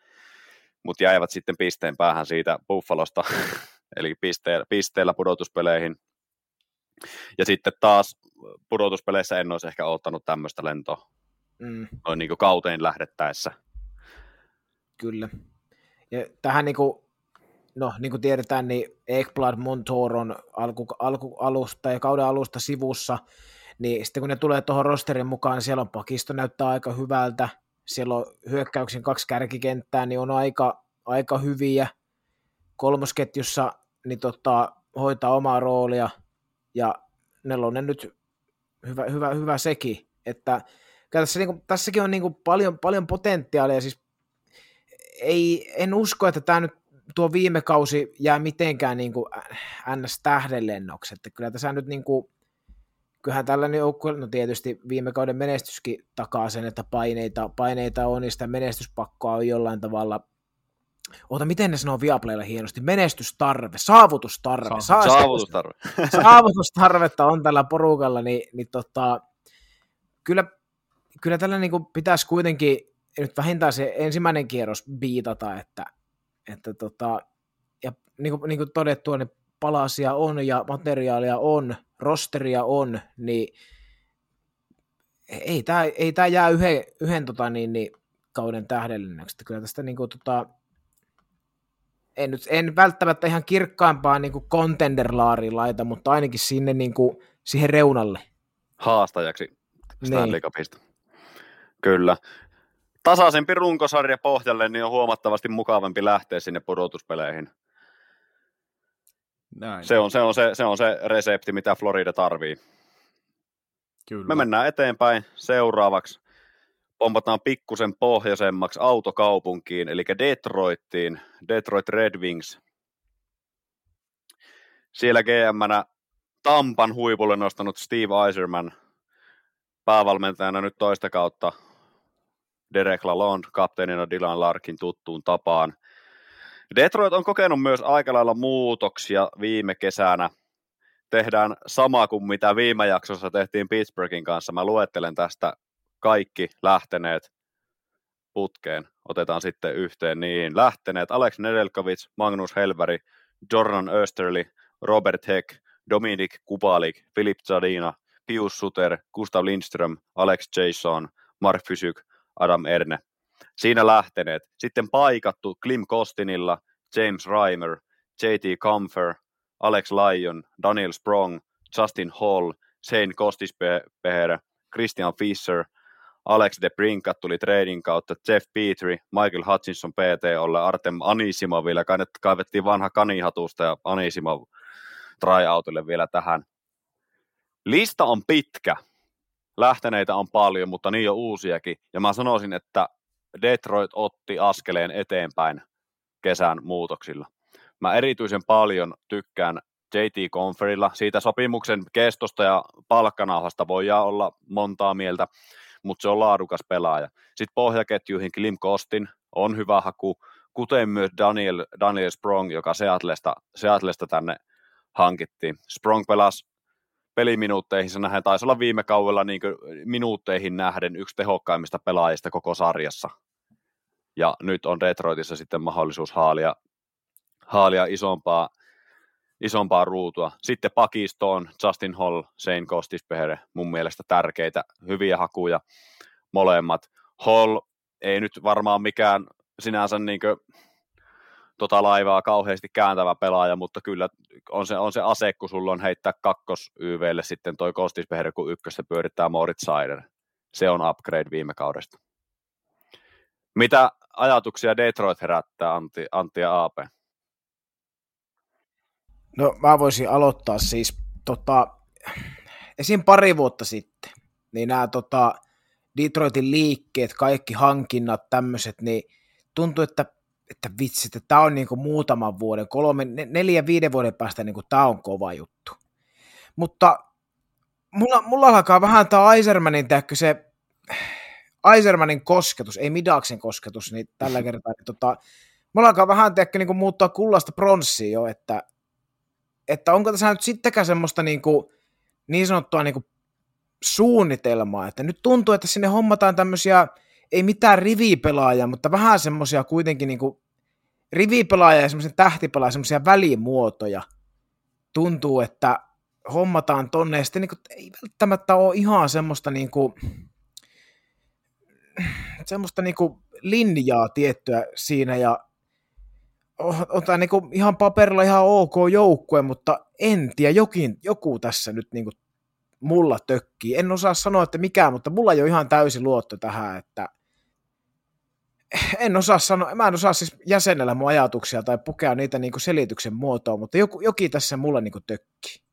mutta jäivät sitten pisteen päähän siitä Buffalosta, eli pisteellä, pisteellä pudotuspeleihin. Ja sitten taas pudotuspeleissä en olisi ehkä ottanut tämmöistä lentoa mm. noin niin kuin kauteen lähdettäessä. Kyllä. Ja tähän niin kuin, no, niin kuin tiedetään, niin Ekblad Montoron alku, alku, alusta ja kauden alusta sivussa, niin sitten kun ne tulee tuohon rosterin mukaan, niin siellä on pakisto näyttää aika hyvältä, siellä on hyökkäyksen kaksi kärkikenttää, niin on aika, aika hyviä. Kolmosketjussa niin tota, hoitaa omaa roolia, ja nelonen nyt hyvä, hyvä, hyvä sekin, että tässä, niin kuin, tässäkin on niin kuin paljon, paljon potentiaalia, siis ei, en usko, että tämä nyt tuo viime kausi jää mitenkään niin kuin ns. tähdenlennoksi, että kyllä tässä nyt niin kuin, kyllähän tällainen joukkue, no tietysti viime kauden menestyskin takaa sen, että paineita, paineita on, niin sitä menestyspakkoa on jollain tavalla Ota, miten ne sanoo Viaplaylla hienosti? Menestystarve, saavutustarve. Sa- saavutustarve. saavutustarvetta on tällä porukalla, niin, niin tota, kyllä, kyllä tällä niin kuin pitäisi kuitenkin nyt vähintään se ensimmäinen kierros biitata, että, että tota, ja niin kuin, niin kuin todettua, niin palasia on ja materiaalia on, rosteria on, niin ei tämä ei tää jää yhden, yhden tota, niin, niin, kauden tähdellinen. Kyllä tästä niin kuin, tota, en, nyt, en välttämättä ihan kirkkaimpaa niin kuin contender-laariin laita, mutta ainakin sinne niin kuin, siihen reunalle. Haastajaksi Stanley niin. Cupista. Kyllä. Tasaisempi runkosarja pohjalle, niin on huomattavasti mukavampi lähteä sinne pudotuspeleihin. Näin. Se, on, se, on se, se on se resepti, mitä Florida tarvii. Kyllä. Me mennään eteenpäin seuraavaksi pompataan pikkusen pohjoisemmaksi autokaupunkiin, eli Detroittiin, Detroit Red Wings. Siellä gm Tampan huipulle nostanut Steve Eiserman, päävalmentajana nyt toista kautta Derek Lalonde kapteenina Dylan Larkin tuttuun tapaan. Detroit on kokenut myös aika lailla muutoksia viime kesänä. Tehdään sama kuin mitä viime jaksossa tehtiin Pittsburghin kanssa. Mä luettelen tästä kaikki lähteneet putkeen. Otetaan sitten yhteen niin. Lähteneet Alex Nedelkovic, Magnus Helveri, Jordan Österli, Robert Heck, Dominik Kubalik, Filip Zadina, Pius Suter, Gustav Lindström, Alex Jason, Mark Fysyk, Adam Erne. Siinä lähteneet. Sitten paikattu Klim Kostinilla, James Reimer, J.T. Comfer, Alex Lyon, Daniel Sprong, Justin Hall, Shane Kostispeher, Christian Fischer, Alex de Brinkat tuli trading kautta, Jeff Petrie, Michael Hutchinson PT olle, Artem Anisimov vielä, kaivettiin vanha kanihatusta ja Anisimov tryoutille vielä tähän. Lista on pitkä, lähteneitä on paljon, mutta niin on uusiakin, ja mä sanoisin, että Detroit otti askeleen eteenpäin kesän muutoksilla. Mä erityisen paljon tykkään JT Conferilla, siitä sopimuksen kestosta ja palkkanauhasta voi olla montaa mieltä, mutta se on laadukas pelaaja. Sitten pohjaketjuihin Klim Kostin on hyvä haku, kuten myös Daniel, Daniel Sprong, joka Seatlesta, Seatlesta tänne hankittiin. Sprong pelasi peliminuutteihin, se nähdään, taisi olla viime kaudella niin minuutteihin nähden yksi tehokkaimmista pelaajista koko sarjassa. Ja nyt on Detroitissa sitten mahdollisuus haalia, haalia isompaa, isompaa ruutua. Sitten pakistoon Justin Hall, Shane Kostispehere, mun mielestä tärkeitä, hyviä hakuja molemmat. Hall ei nyt varmaan mikään sinänsä niin tota laivaa kauheasti kääntävä pelaaja, mutta kyllä on se, on se ase, kun sulla on heittää kakkos YVlle sitten toi Kostispehere, kun ykköstä pyörittää Moritz Seider. Se on upgrade viime kaudesta. Mitä ajatuksia Detroit herättää, Antti, Antti ja AP? No mä voisin aloittaa siis, tota, esim. pari vuotta sitten, niin nämä tota, Detroitin liikkeet, kaikki hankinnat, tämmöiset, niin tuntuu, että, että vitsi, että tämä on niinku muutaman vuoden, kolme, neljä, viiden vuoden päästä niinku tämä on kova juttu. Mutta mulla, mulla alkaa vähän tämä Aisermanin, tehdä se Aisermanin kosketus, ei Midaksen kosketus, niin tällä kertaa, niin tota, mulla alkaa vähän tehdä, niin muuttaa kullasta pronssiin jo, että että onko tässä nyt sittenkään semmoista niin, kuin, niin sanottua niin kuin suunnitelmaa, että nyt tuntuu, että sinne hommataan tämmöisiä, ei mitään rivipelaajia, mutta vähän semmoisia kuitenkin niin kuin rivipelaajia ja semmoisia tähtipelaajia, semmoisia välimuotoja. Tuntuu, että hommataan tonne, ja sitten niin kuin, ei välttämättä ole ihan semmoista niin kuin, semmoista niin kuin linjaa tiettyä siinä, ja on, on tämä niinku ihan paperilla ihan ok joukkue, mutta en tiedä, jokin, joku tässä nyt niinku mulla tökkii. En osaa sanoa, että mikä, mutta mulla ei ole ihan täysi luotto tähän, että en osaa sanoa, mä en osaa siis jäsenellä mun ajatuksia tai pukea niitä niinku selityksen muotoon, mutta joku, jokin tässä mulla niinku tökkii.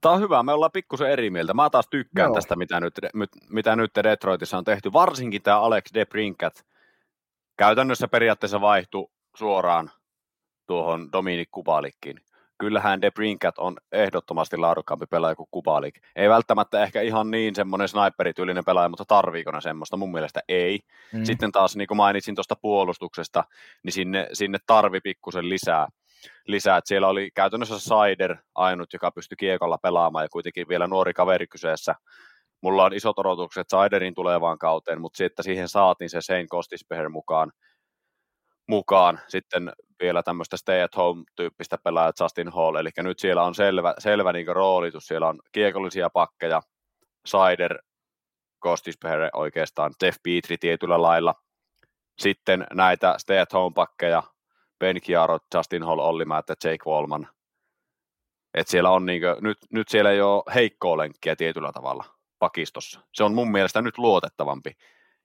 Tämä on hyvä, me ollaan pikkusen eri mieltä. Mä taas tykkään Joo. tästä, mitä nyt, mitä nyt Detroitissa on tehty. Varsinkin tämä Alex DeBrincat käytännössä periaatteessa vaihtui suoraan tuohon Dominik Kubalikkiin. Kyllähän De Brinkat on ehdottomasti laadukkaampi pelaaja kuin Kubalik. Ei välttämättä ehkä ihan niin semmoinen sniperityylinen pelaaja, mutta tarviiko ne semmoista? Mun mielestä ei. Mm. Sitten taas, niin kuin mainitsin tuosta puolustuksesta, niin sinne, sinne tarvi pikkusen lisää. lisää. Että siellä oli käytännössä Sider ainut, joka pystyi kiekolla pelaamaan ja kuitenkin vielä nuori kaveri kyseessä. Mulla on isot odotukset Siderin tulevaan kauteen, mutta sitten siihen saatiin se Shane Kostispeher mukaan, mukaan sitten vielä tämmöistä stay-at-home-tyyppistä pelaajaa Justin Hall, eli nyt siellä on selvä, selvä niin roolitus, siellä on kiekollisia pakkeja, Sider, Kostispehere oikeastaan, Jeff Petri tietyllä lailla, sitten näitä stay-at-home-pakkeja, Ben Chiaro, Justin Hall, Olli Määttä, Jake Wallman, että siellä on niin kuin, nyt, nyt siellä ei ole heikkoa lenkkiä tietyllä tavalla pakistossa. Se on mun mielestä nyt luotettavampi.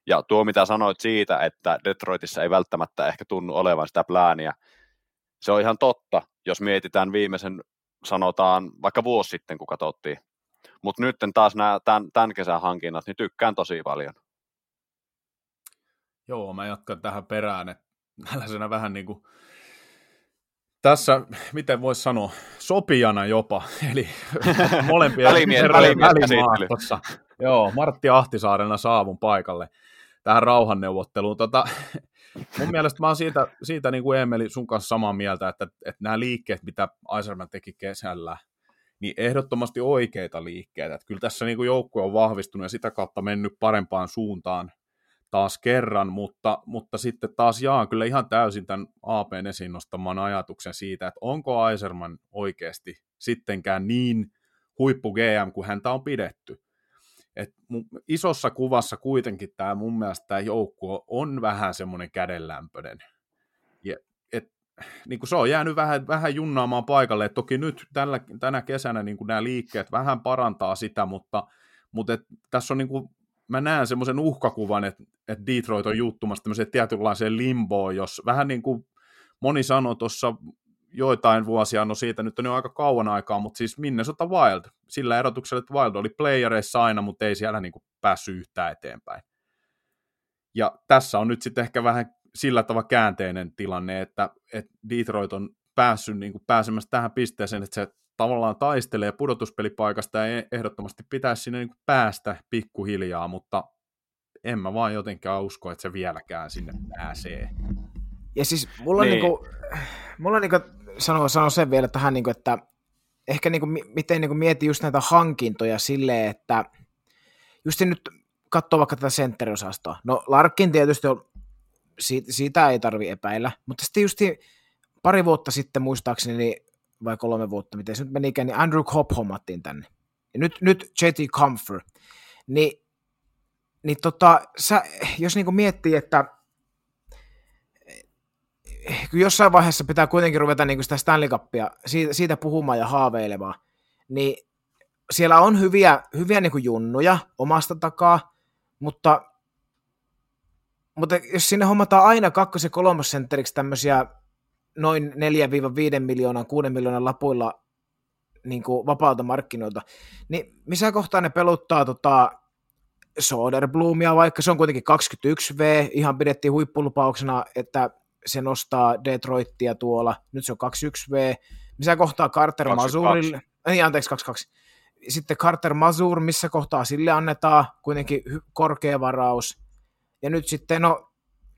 Ja tuo, mitä sanoit siitä, että Detroitissa ei välttämättä ehkä tunnu olevan sitä plääniä, se on ihan totta, jos mietitään viimeisen, sanotaan vaikka vuosi sitten, kun katsottiin. Mutta nyt taas nämä tämän, tämän kesän hankinnat, niin tykkään tosi paljon. Joo, mä jatkan tähän perään, että tällaisena vähän niin kuin tässä, miten voisi sanoa, sopijana jopa, eli molempien välimies, välimaastossa. Joo, Martti Ahtisaarena saavun paikalle. Tähän rauhanneuvotteluun. Tota, mun mielestä mä oon siitä, siitä niin kuin Emeli sun kanssa samaa mieltä, että, että nämä liikkeet, mitä Aiserman teki kesällä, niin ehdottomasti oikeita liikkeitä. Että kyllä tässä niin kuin joukkue on vahvistunut ja sitä kautta mennyt parempaan suuntaan taas kerran, mutta, mutta sitten taas jaan kyllä ihan täysin tämän APn esiin nostaman ajatuksen siitä, että onko Aiserman oikeasti sittenkään niin huippu GM kuin häntä on pidetty. Et isossa kuvassa kuitenkin tämä mun mielestä tämä joukkue on vähän semmoinen kädenlämpöinen. Ja, et, niin se on jäänyt vähän, vähän junnaamaan paikalle. Et toki nyt tällä, tänä kesänä niin nämä liikkeet vähän parantaa sitä, mutta, mutta et, tässä on niin kuin, mä näen semmoisen uhkakuvan, että, että Detroit on juttumassa tämmöiseen tietynlaiseen limboon, jos vähän niin kuin moni sanoi tuossa joitain vuosia, no siitä nyt on jo aika kauan aikaa, mutta siis Minnesota Wild, sillä erotuksella, että Wild oli playereissa aina, mutta ei siellä niin kuin päässyt yhtään eteenpäin. Ja tässä on nyt sitten ehkä vähän sillä tavalla käänteinen tilanne, että, että Detroit on päässyt niin kuin pääsemässä tähän pisteeseen, että se tavallaan taistelee pudotuspelipaikasta ja ehdottomasti pitäisi sinne niin kuin päästä pikkuhiljaa, mutta en mä vaan jotenkaan usko, että se vieläkään sinne pääsee. Ja siis mulla niin. Niinku, mulla niinku sanoo, sanoo sen vielä tähän, niinku, että ehkä niinku, miten niinku mietin just näitä hankintoja silleen, että just nyt katsoo vaikka tätä sentteriosastoa. No Larkin tietysti on, siitä, siitä ei tarvi epäillä, mutta sitten just pari vuotta sitten muistaakseni, vai kolme vuotta, miten se nyt menikään, niin Andrew Cobb hommattiin tänne. Ja nyt, nyt JT Comfort. Niin, niin tota, sä, jos niinku miettii, että jossain vaiheessa pitää kuitenkin ruveta niin sitä Stanley Cupia, siitä, siitä puhumaan ja haaveilemaan, niin siellä on hyviä, hyviä niin kuin junnuja omasta takaa, mutta, mutta jos sinne hommataan aina kakkos- ja kolmosentteriksi tämmöisiä noin 4-5 miljoonan, 6 miljoonan lapuilla niin kuin vapaalta markkinoilta, niin missä kohtaa ne peluttaa tota, Soderblumia, vaikka se on kuitenkin 21V, ihan pidettiin huippulupauksena, että se nostaa Detroittia tuolla, nyt se on 2-1V, missä kohtaa Carter Mazurille, ei anteeksi 2-2, sitten Carter Mazur, missä kohtaa sille annetaan kuitenkin korkea varaus, ja nyt sitten no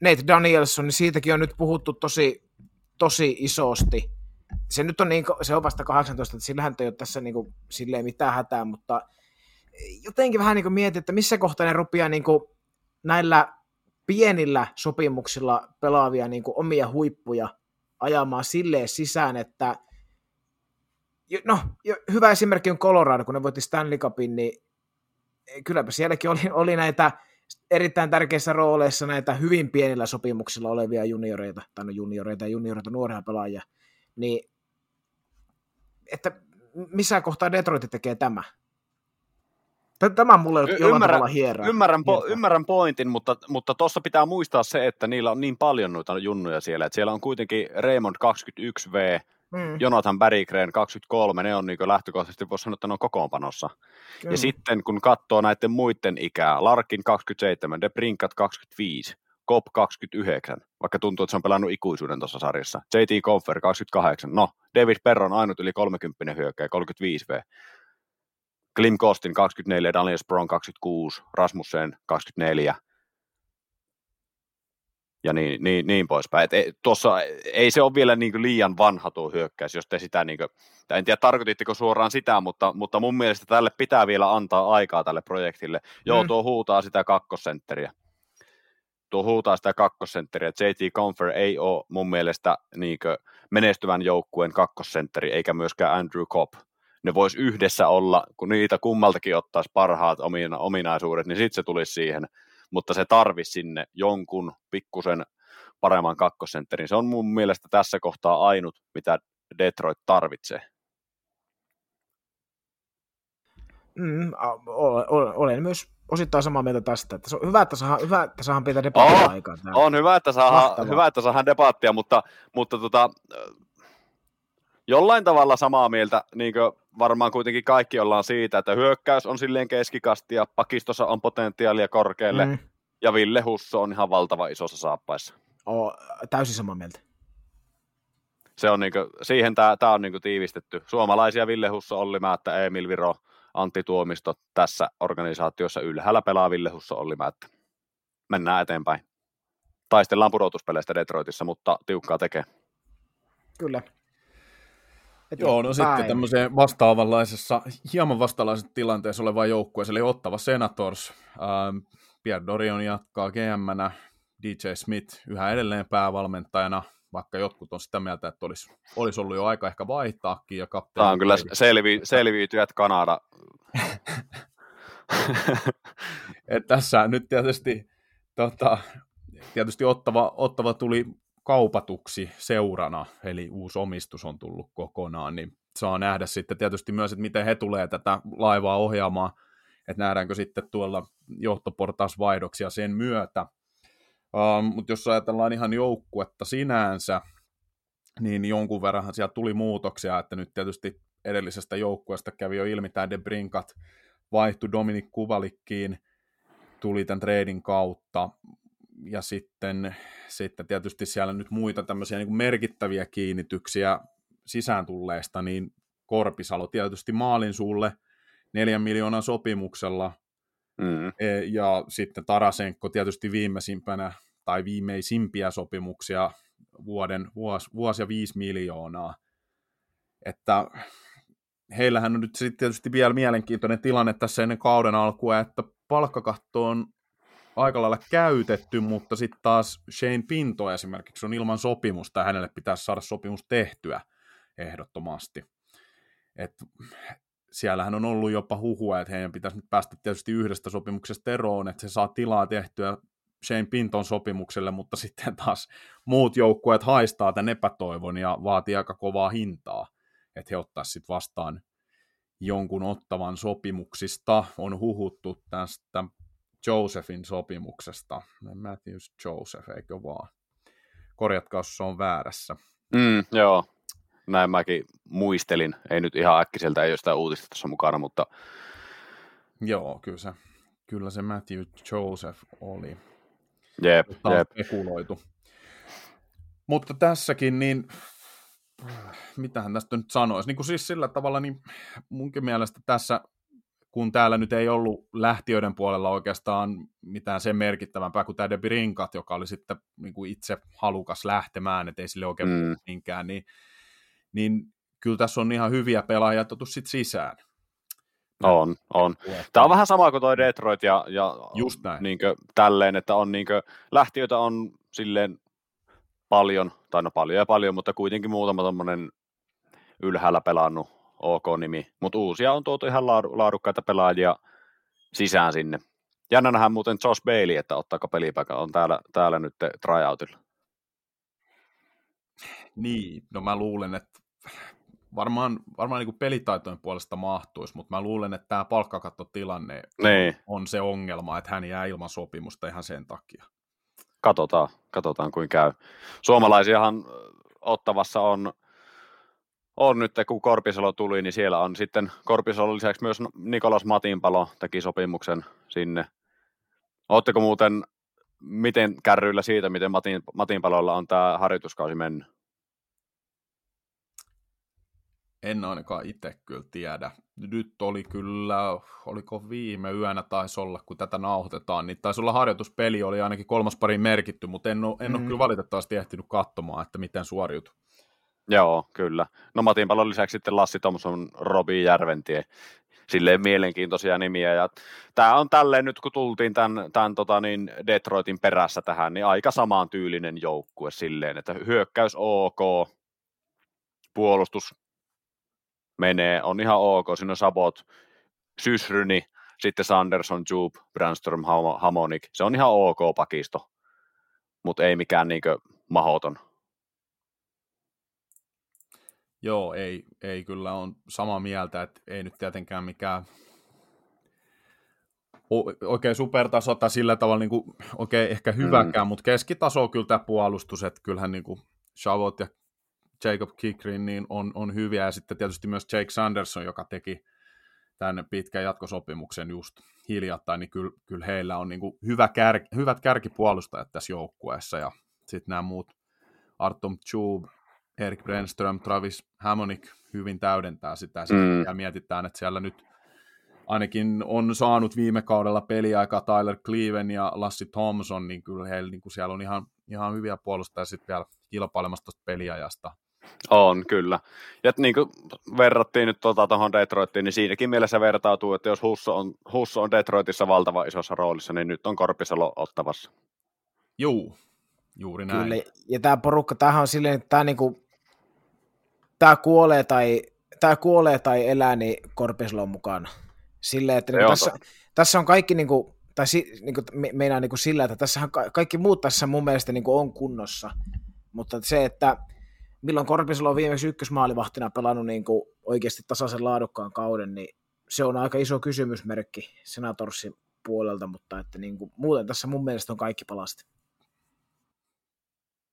Nate Danielson, niin siitäkin on nyt puhuttu tosi, tosi isosti, se nyt on niin, se on vasta 18, että sillähän ei ole tässä niin kuin, silleen mitään hätää, mutta jotenkin vähän niin kuin mietin, että missä kohtaa ne rupeaa niin kuin, näillä pienillä sopimuksilla pelaavia niin kuin omia huippuja ajamaan silleen sisään, että no, hyvä esimerkki on Colorado, kun ne voitti Stanley Cupin, niin kylläpä sielläkin oli, oli näitä erittäin tärkeissä rooleissa näitä hyvin pienillä sopimuksilla olevia junioreita, tai no junioreita ja junioreita nuoria pelaajia, niin että missä kohtaa Detroit tekee tämä? Tämä mulle y- ymmärrän, tavalla Ymmärrän, po- ymmärrän pointin, mutta mutta tuossa pitää muistaa se, että niillä on niin paljon noita junnuja siellä, että siellä on kuitenkin Raymond 21V, mm. Jonathan Berggren 23, ne on niin lähtökohtaisesti, voisi sanoa, että ne on kokoonpanossa. Mm. Ja sitten kun katsoo näiden muiden ikää, Larkin 27, De Brinkat 25, Kop 29, vaikka tuntuu, että se on pelannut ikuisuuden tuossa sarjassa. JT Confer 28, no David Perron ainut yli 30 hyökkäjä, 35V. Klim Kostin 24, Daniel Sprong 26, Rasmussen 24 ja niin, niin, niin poispäin. Et ei, tuossa ei se ole vielä niin liian vanha tuo hyökkäys, jos te sitä, niin kuin, en tiedä tarkoititteko suoraan sitä, mutta, mutta mun mielestä tälle pitää vielä antaa aikaa tälle projektille. Joo, mm. tuo huutaa sitä kakkosentteriä. Tuo huutaa sitä kakkosentteriä. JT Confer ei ole mun mielestä niin menestyvän joukkueen kakkosentteri, eikä myöskään Andrew Cobb ne vois yhdessä olla, kun niitä kummaltakin ottaisi parhaat omina, ominaisuudet, niin sitten se tulisi siihen, mutta se tarvisi sinne jonkun pikkusen paremman kakkosentterin. Se on mun mielestä tässä kohtaa ainut, mitä Detroit tarvitsee. Mm, olen myös osittain samaa mieltä tästä. Että se on hyvä, että saadaan, hyvä, että saadaan pitää debattia oh, aikaa. On hyvä, että saadaan, hyvä, että saadaan debattia, mutta, mutta tota, jollain tavalla samaa mieltä, niin varmaan kuitenkin kaikki ollaan siitä, että hyökkäys on silleen keskikasti ja pakistossa on potentiaalia korkealle, mm. ja Ville Husso on ihan valtava isossa saappaissa. Oo, täysin samaa mieltä. Se on niinku, siihen tämä on niinku tiivistetty. Suomalaisia Ville Husso, Olli Määttä, Emil Viro, Antti Tuomisto tässä organisaatiossa ylhäällä pelaa Ville Husso, Olli Määttä. mennään eteenpäin. Taistellaan pudotuspeleistä Detroitissa, mutta tiukkaa tekee. Kyllä. Joo, no sitten tämmöiseen vastaavanlaisessa, hieman vastaavanlaisessa tilanteessa oleva joukkue, eli Ottava Senators. Ähm, Pierre Dorion jatkaa gm DJ Smith yhä edelleen päävalmentajana, vaikka jotkut on sitä mieltä, että olisi, olisi ollut jo aika ehkä vaihtaakin. Ja Tämä on kyllä selvi, selviytyjät Kanada. Et tässä nyt tietysti, tota, tietysti ottava, ottava tuli kaupatuksi seurana, eli uusi omistus on tullut kokonaan, niin saa nähdä sitten tietysti myös, että miten he tulee tätä laivaa ohjaamaan, että nähdäänkö sitten tuolla johtoportaasvaihdoksia sen myötä. Um, Mutta jos ajatellaan ihan joukkuetta sinänsä, niin jonkun verran sieltä tuli muutoksia, että nyt tietysti edellisestä joukkueesta kävi jo ilmi tämä De Brinkat, vaihtui Dominik Kuvalikkiin, tuli tämän treidin kautta, ja sitten, sitten tietysti siellä nyt muita tämmöisiä niin kuin merkittäviä kiinnityksiä sisään tulleesta, niin Korpisalo tietysti maalin sulle neljän miljoonan sopimuksella, mm. E, ja sitten Tarasenko tietysti viimeisimpänä, tai viimeisimpiä sopimuksia vuoden, vuosi, vuosi ja viisi miljoonaa. Että heillähän on nyt sitten tietysti vielä mielenkiintoinen tilanne tässä ennen kauden alkua, että palkkakatto on aika lailla käytetty, mutta sitten taas Shane Pinto esimerkiksi on ilman sopimusta ja hänelle pitäisi saada sopimus tehtyä ehdottomasti. Et siellähän on ollut jopa huhua, että heidän pitäisi nyt päästä tietysti yhdestä sopimuksesta eroon, että se saa tilaa tehtyä Shane Pinton sopimukselle, mutta sitten taas muut joukkueet haistaa tämän epätoivon ja vaatii aika kovaa hintaa, että he ottaisivat sitten vastaan jonkun ottavan sopimuksista. On huhuttu tästä Josephin sopimuksesta. Matthews Joseph, eikö vaan? Korjatkaa, jos se on väärässä. Mm, joo, näin mäkin muistelin. Ei nyt ihan äkkiseltä, ei ole sitä uutista tässä mukana, mutta... Joo, kyllä se, kyllä se Matthew Joseph oli. Jep, jep. spekuloitu. Mutta tässäkin, niin mitähän tästä nyt sanoisi, niin kuin siis sillä tavalla, niin munkin mielestä tässä kun täällä nyt ei ollut lähtiöiden puolella oikeastaan mitään sen merkittävämpää kuin tämä Debi Rinkat, joka oli sitten niin kuin itse halukas lähtemään, ettei sille oikein mm. minkään, niin, niin kyllä tässä on ihan hyviä pelaajia otettu sitten sisään. On, on. Tämä on vähän sama kuin toi Detroit ja, ja Just näin. Niinkö, tälleen, että on niinkö, lähtiöitä on silleen paljon, tai no paljon ja paljon, mutta kuitenkin muutama tommonen ylhäällä pelannut OK-nimi, mutta uusia on tuotu ihan laadukkaita pelaajia sisään sinne. Jännä nähdään muuten Josh Bailey, että ottaako pelipaikan, on täällä, täällä nyt tryoutilla. Niin, no mä luulen, että varmaan, varmaan niin kuin pelitaitojen puolesta mahtuisi, mutta mä luulen, että tämä palkkakattotilanne niin. on se ongelma, että hän jää ilman sopimusta ihan sen takia. Katsotaan, katsotaan kuin käy. Suomalaisiahan ottavassa on on nyt, kun Korpisalo tuli, niin siellä on sitten Korpisalo lisäksi myös Nikolas Matinpalo teki sopimuksen sinne. Oletteko muuten miten kärryillä siitä, miten Matin, Matinpalolla on tämä harjoituskausi mennyt? En ainakaan itse kyllä tiedä. Nyt oli kyllä, oliko viime yönä taisi olla, kun tätä nauhoitetaan, niin taisi olla harjoituspeli, oli ainakin kolmas pari merkitty, mutta en ole, en ole mm. kyllä valitettavasti ehtinyt katsomaan, että miten suoriutui. Joo, kyllä. No Matin palon lisäksi sitten Lassi Thompson, Robi Järventie, silleen mielenkiintoisia nimiä. Ja tämä on tälleen nyt, kun tultiin tämän, tämän tota niin Detroitin perässä tähän, niin aika samaan tyylinen joukkue silleen, että hyökkäys ok, puolustus menee, on ihan ok, siinä on Sabot, Sysryni, sitten Sanderson, Jupe, Brandstrom, Hamonik, se on ihan ok pakisto, mutta ei mikään niinkö mahoton. Joo, ei, ei kyllä on samaa mieltä, että ei nyt tietenkään mikään oikein supertaso tai sillä tavalla niin kuin, oikein ehkä hyväkään, mm. mutta keskitaso on kyllä tämä puolustus, että kyllähän niin kuin Chavot ja Jacob Kikrin niin on, on hyviä, ja sitten tietysti myös Jake Sanderson, joka teki tämän pitkän jatkosopimuksen just hiljattain, niin kyllä, kyllä heillä on niin kuin hyvä kär, hyvät kärkipuolustajat tässä joukkueessa, ja sitten nämä muut Artom Chub, Erik Brenström, Travis Hammonik hyvin täydentää sitä. Mm. ja mietitään, että siellä nyt ainakin on saanut viime kaudella peliaikaa Tyler Cleven ja Lassi Thompson, niin kyllä heillä niin kuin siellä on ihan, ihan hyviä puolustajia sitten vielä kilpailemassa tuosta peliajasta. On, kyllä. Ja niin kuin verrattiin nyt tuota tuohon Detroittiin, niin siinäkin mielessä vertautuu, että jos Husso on, Husso on Detroitissa valtava isossa roolissa, niin nyt on Korpisalo ottavassa. Juu, juuri näin. Kyllä, ja tämä porukka, tämähän on silleen, että tämä, niinku, tämä kuolee tai tämä kuolee tai elää, niin Korpisalo on mukana. Silleen, että niinku tässä, tässä, on kaikki, niinku, tai si, niinku, me, meinaa niinku sillä, että tässä kaikki muut tässä mun mielestä niinku on kunnossa, mutta se, että milloin Korpisalo on viimeksi ykkösmaalivahtina pelannut niinku oikeasti tasaisen laadukkaan kauden, niin se on aika iso kysymysmerkki Senatorsin puolelta, mutta että niinku, muuten tässä mun mielestä on kaikki palasti.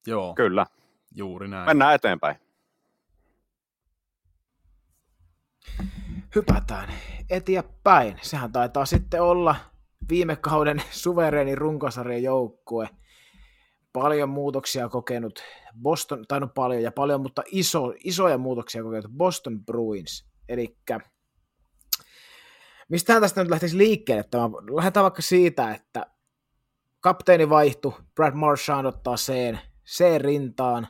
Joo. Kyllä. Juuri näin. Mennään eteenpäin. Hypätään eteenpäin. Sehän taitaa sitten olla viime kauden suvereeni runkosarjan joukkue. Paljon muutoksia kokenut Boston, tai no paljon ja paljon, mutta iso, isoja muutoksia kokenut Boston Bruins. Eli mistähän tästä nyt lähtisi liikkeelle? Tämä, lähdetään vaikka siitä, että kapteeni vaihtui, Brad Marchand ottaa C, C-rintaan.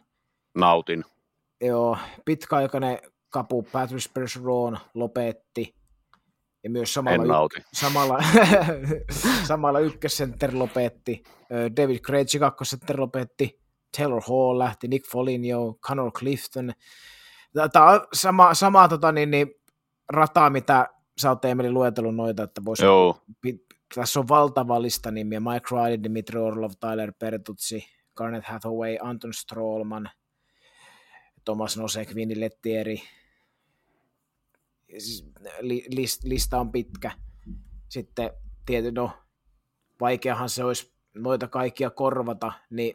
Nautin. Joo, pitkäaikainen kapu Patrice Bergeron lopetti. Ja myös samalla, y- samalla, samalla ykkössenter lopetti. David Krejci kakkossenter lopetti. Taylor Hall lähti, Nick Foligno, Connor Clifton. Tämä on sama, sama tota, niin, niin, rataa, mitä sä oot Emeli luetellut noita, että voisi Joo. tässä on valtava lista nimiä. Mike Riley, Dimitri Orlov, Tyler Pertutsi, Garnet Hathaway, Anton Strollman, Thomas Nosek, Vinny Lettieri, Siis, lista on pitkä. Sitten tietysti, no, vaikeahan se olisi noita kaikkia korvata, niin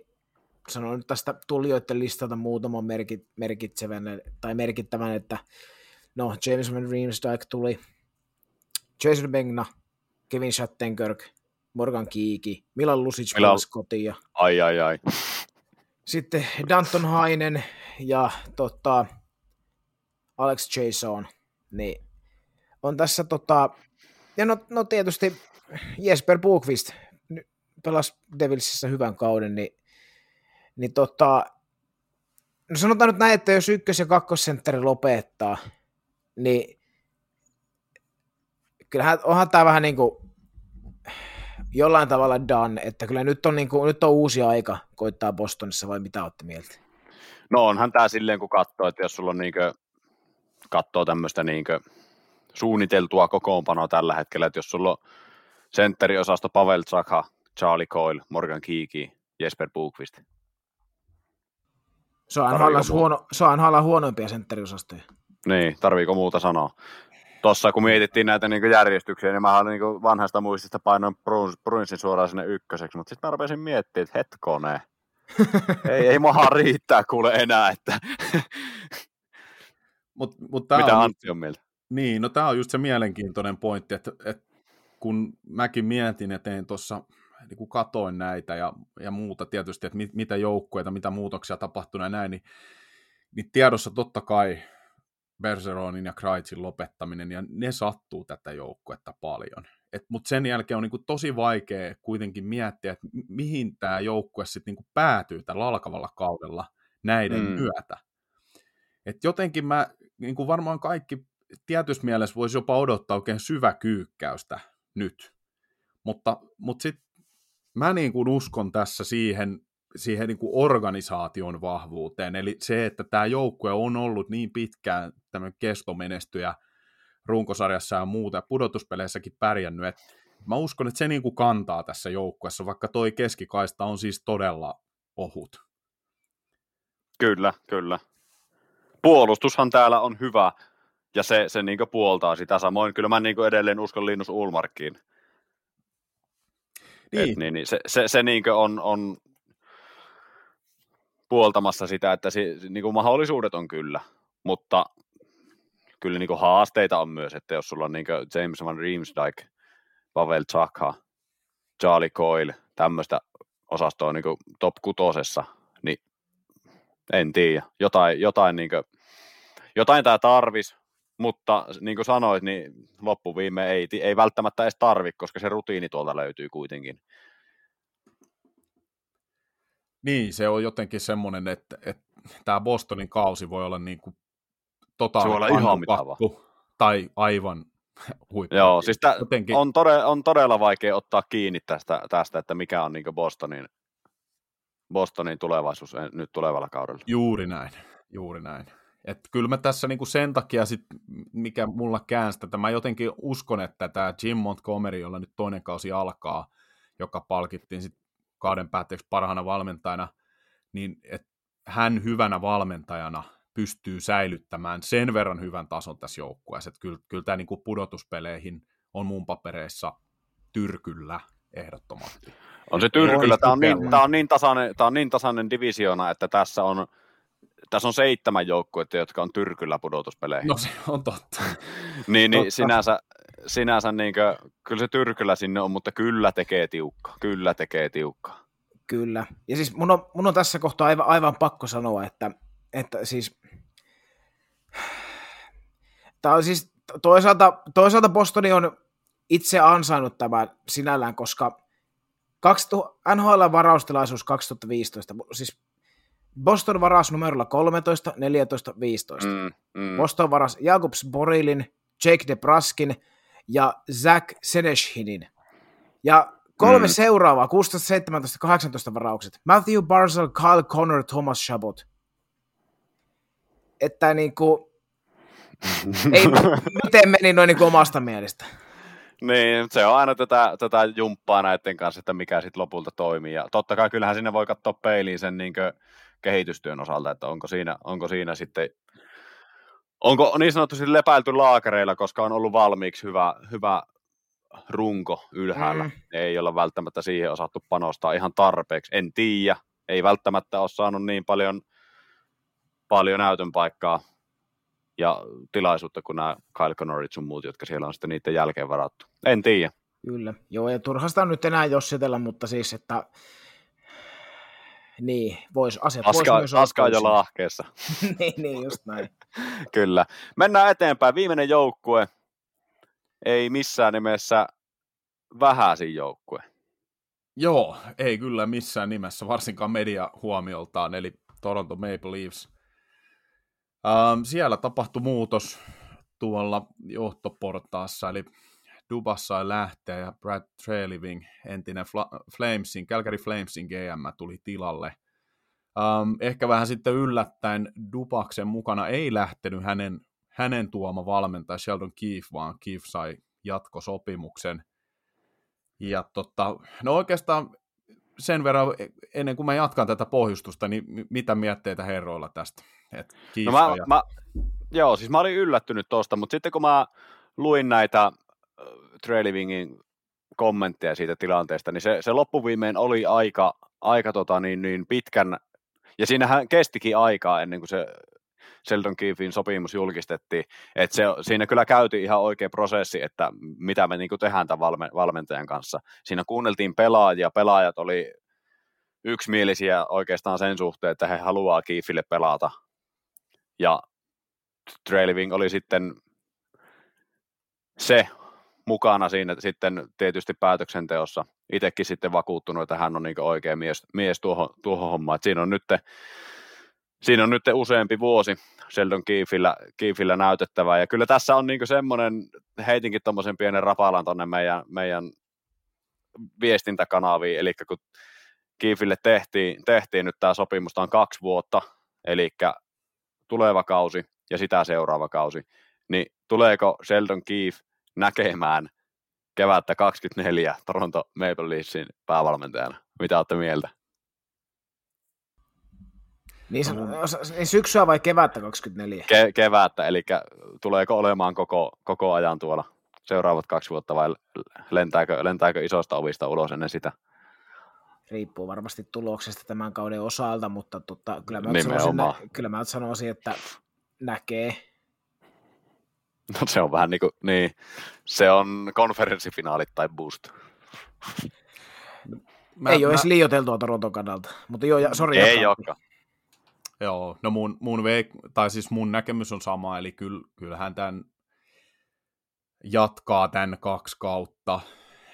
sanon nyt tästä tulijoiden listalta muutaman merkit, merkitsevän tai merkittävän, että no, James Van Riemsdyk tuli, Jason Bengna, Kevin Shattenkirk, Morgan Kiiki, Milan Lusic Milan... kotiin. Ai, ai, ai. Sitten Danton Hainen ja tota, Alex Jason niin on tässä tota, ja no, no tietysti Jesper Bukvist pelasi Devilsissä hyvän kauden, niin, niin tota, no sanotaan nyt näin, että jos ykkös- ja kakkosentteri lopettaa, niin kyllähän onhan tämä vähän niin kuin jollain tavalla done, että kyllä nyt on, niin kuin, nyt on uusi aika koittaa Bostonissa, vai mitä olette mieltä? No onhan tämä silleen, kun katsoo, että jos sulla on niin katsoo tämmöistä niin suunniteltua kokoonpanoa tällä hetkellä, että jos sulla on sentteriosasto Pavel Zaka, Charlie Coyle, Morgan Kiiki, Jesper Bukvist. Se on huono, se on huonoimpia sentteriosastoja. Niin, tarviiko muuta sanoa? Tuossa kun mietittiin näitä niin järjestyksiä, niin mä niin vanhasta muistista painoin Bruinsin suoraan sinne ykköseksi, mutta sitten mä rupesin miettimään, että hetkone, ei, ei maha riittää kuule enää, että Mut, mut Mitä on, Antti on mieltä? Niin, no tämä on just se mielenkiintoinen pointti, että, että kun mäkin mietin ja tein tuossa, niin kun katoin näitä ja, ja muuta tietysti, että mit, mitä joukkueita, mitä muutoksia tapahtuu ja näin, niin, niin tiedossa totta kai Bergeronin ja Kreitzin lopettaminen, ja ne sattuu tätä joukkuetta paljon. Mutta sen jälkeen on niinku tosi vaikea kuitenkin miettiä, että mihin tämä joukkue sitten niinku päätyy tällä alkavalla kaudella näiden mm. myötä. Et jotenkin mä niin kuin varmaan kaikki tietyssä mielessä voisi jopa odottaa oikein syväkyykkäystä nyt. Mutta, mutta sitten mä niin kuin uskon tässä siihen, siihen niin kuin organisaation vahvuuteen, eli se, että tämä joukkue on ollut niin pitkään tämmöinen kestomenestyjä runkosarjassa ja muuta, ja pudotuspeleissäkin pärjännyt, että mä uskon, että se niin kuin kantaa tässä joukkueessa, vaikka toi keskikaista on siis todella ohut. Kyllä, kyllä puolustushan täällä on hyvä, ja se, se niin puoltaa sitä. Samoin kyllä mä niin edelleen uskon Linnus Ulmarkkiin. Niin. Et, niin, niin se, se, se niin on, on puoltamassa sitä, että se, niin mahdollisuudet on kyllä, mutta kyllä niin haasteita on myös, että jos sulla on niin James Van Riemsdyk, Pavel Chaka, Charlie Coyle, tämmöistä osastoa niin top kutosessa, en tiedä. Jotain, jotain, niin kuin, jotain tämä tarvis, mutta niin kuin sanoit, niin loppuviime ei, ei välttämättä edes tarvi, koska se rutiini tuolta löytyy kuitenkin. Niin, se on jotenkin semmoinen, että, että tämä Bostonin kausi voi olla niin kuin totaalinen Se voi olla ihan vaan. tai aivan huippu. Joo, siis tä, Jotenkin- on, todella, on todella vaikea ottaa kiinni tästä, tästä että mikä on niin Bostonin, Bostonin tulevaisuus en- nyt tulevalla kaudella. Juuri näin, juuri näin. Et kyllä mä tässä niinku sen takia, sit, mikä mulla käänsi tätä, mä jotenkin uskon, että tämä Jim Montgomery, jolla nyt toinen kausi alkaa, joka palkittiin sit kauden päätteeksi parhaana valmentajana, niin et hän hyvänä valmentajana pystyy säilyttämään sen verran hyvän tason tässä joukkueessa, että kyllä, kyllä tämä niinku pudotuspeleihin on mun papereissa tyrkyllä ehdottomasti. On se tyrkyllä, tämä on, niin, tää on, niin tasainen, tää on niin tasainen divisioona, että tässä on, tässä on seitsemän joukkuetta, jotka on tyrkyllä pudotuspeleihin. No se on totta. niin, niin totta. sinänsä, sinänsä niin kuin, kyllä se tyrkyllä sinne on, mutta kyllä tekee tiukka. Kyllä tekee tiukka. Kyllä. Ja siis mun on, mun on tässä kohtaa aivan, aivan pakko sanoa, että, että siis Tämä on siis toisaalta, toisaalta Bostoni on itse ansainnut tämän sinällään, koska 2000, NHL-varaustilaisuus 2015, siis Boston varas numerolla 13, 14, 15. Mm. Mm. Boston varas Jakubs Borilin, Jake DeBraskin ja Zach Seneshinin. Ja kolme Mm. seuraavaa, 16, 17, 18 varaukset. Matthew Barzal, Kyle Connor, Thomas Chabot. Että niinku, ei, miten meni noin niinku omasta mielestä. Niin, se on aina tätä, tätä jumppaa näiden kanssa, että mikä sitten lopulta toimii. Ja totta kai kyllähän sinne voi katsoa peiliin sen niin kehitystyön osalta, että onko siinä, onko siinä sitten, onko niin sanotusti lepäilty laakereilla, koska on ollut valmiiksi hyvä, hyvä runko ylhäällä. Mm. Ei olla välttämättä siihen osattu panostaa ihan tarpeeksi. En tiedä, ei välttämättä ole saanut niin paljon, paljon näytön paikkaa ja tilaisuutta kuin nämä Kyle Connorit sun muut, jotka siellä on sitten niiden jälkeen varattu. En tiedä. Kyllä, joo, ja turhasta on nyt enää jossitella, mutta siis, että niin, vois, asiat vois Aska, myös aska jo lahkeessa. niin, niin, just näin. Kyllä. Mennään eteenpäin. Viimeinen joukkue. Ei missään nimessä vähäisin joukkue. Joo, ei kyllä missään nimessä, varsinkaan media huomioltaan, eli Toronto Maple Leafs. Ähm, siellä tapahtui muutos tuolla johtoportaassa, eli Dubas sai lähteä ja Brad Treliving, entinen Fla- Flamesin, Calgary Flamesin GM, tuli tilalle. Ähm, ehkä vähän sitten yllättäen Dubaksen mukana ei lähtenyt hänen, hänen tuoma valmentaja Sheldon Keefe, vaan Keefe sai jatkosopimuksen. Ja tota, no oikeastaan sen verran, ennen kuin mä jatkan tätä pohjustusta, niin mi- mitä mietteitä herroilla tästä? Et No mä, mä, joo, siis mä olin yllättynyt tosta, mutta sitten kun mä luin näitä Trailivingin kommentteja siitä tilanteesta, niin se, se loppuviimein oli aika, aika tota, niin, niin pitkän, ja siinähän kestikin aikaa ennen kuin se Sheldon Keefin sopimus julkistettiin, että se, siinä kyllä käytiin ihan oikea prosessi, että mitä me niin kuin tehdään tämän valme, valmentajan kanssa. Siinä kuunneltiin pelaajia, pelaajat oli yksimielisiä oikeastaan sen suhteen, että he haluaa Keefille pelata, ja Trailiving oli sitten se mukana siinä sitten tietysti päätöksenteossa. Itsekin sitten vakuuttunut, että hän on niin oikea mies, mies tuohon, tuohon hommaan. Et siinä on nyt siinä on nyt useampi vuosi Sheldon Keefillä, Keefillä näytettävää. Ja kyllä tässä on niin semmoinen, heitinkin tuommoisen pienen rapalan tuonne meidän, meidän viestintäkanaviin, eli kun Keefille tehtiin, tehtiin nyt tämä sopimus, on kaksi vuotta, eli tuleva kausi ja sitä seuraava kausi, niin tuleeko Sheldon Keefe näkemään kevättä 24 Toronto Maple Leafsin päävalmentajana? Mitä olette mieltä? Niin, se, niin syksyä vai kevättä 24? Ke- kevättä, eli tuleeko olemaan koko, koko ajan tuolla seuraavat kaksi vuotta vai lentääkö, lentääkö isosta ovista ulos ennen sitä? Riippuu varmasti tuloksesta tämän kauden osalta, mutta tota, kyllä, mä sanoisin, kyllä mä sanoisin, että näkee. No se on vähän niin kuin, niin, se on konferenssifinaalit tai boost. Mä, ei mä... ole edes liioiteltua Toronton kannalta, mutta joo, ja, sori. Ei olekaan. Joo, no mun, mun, veik- tai siis mun näkemys on sama, eli kyll, kyllähän tämän jatkaa tämän kaksi kautta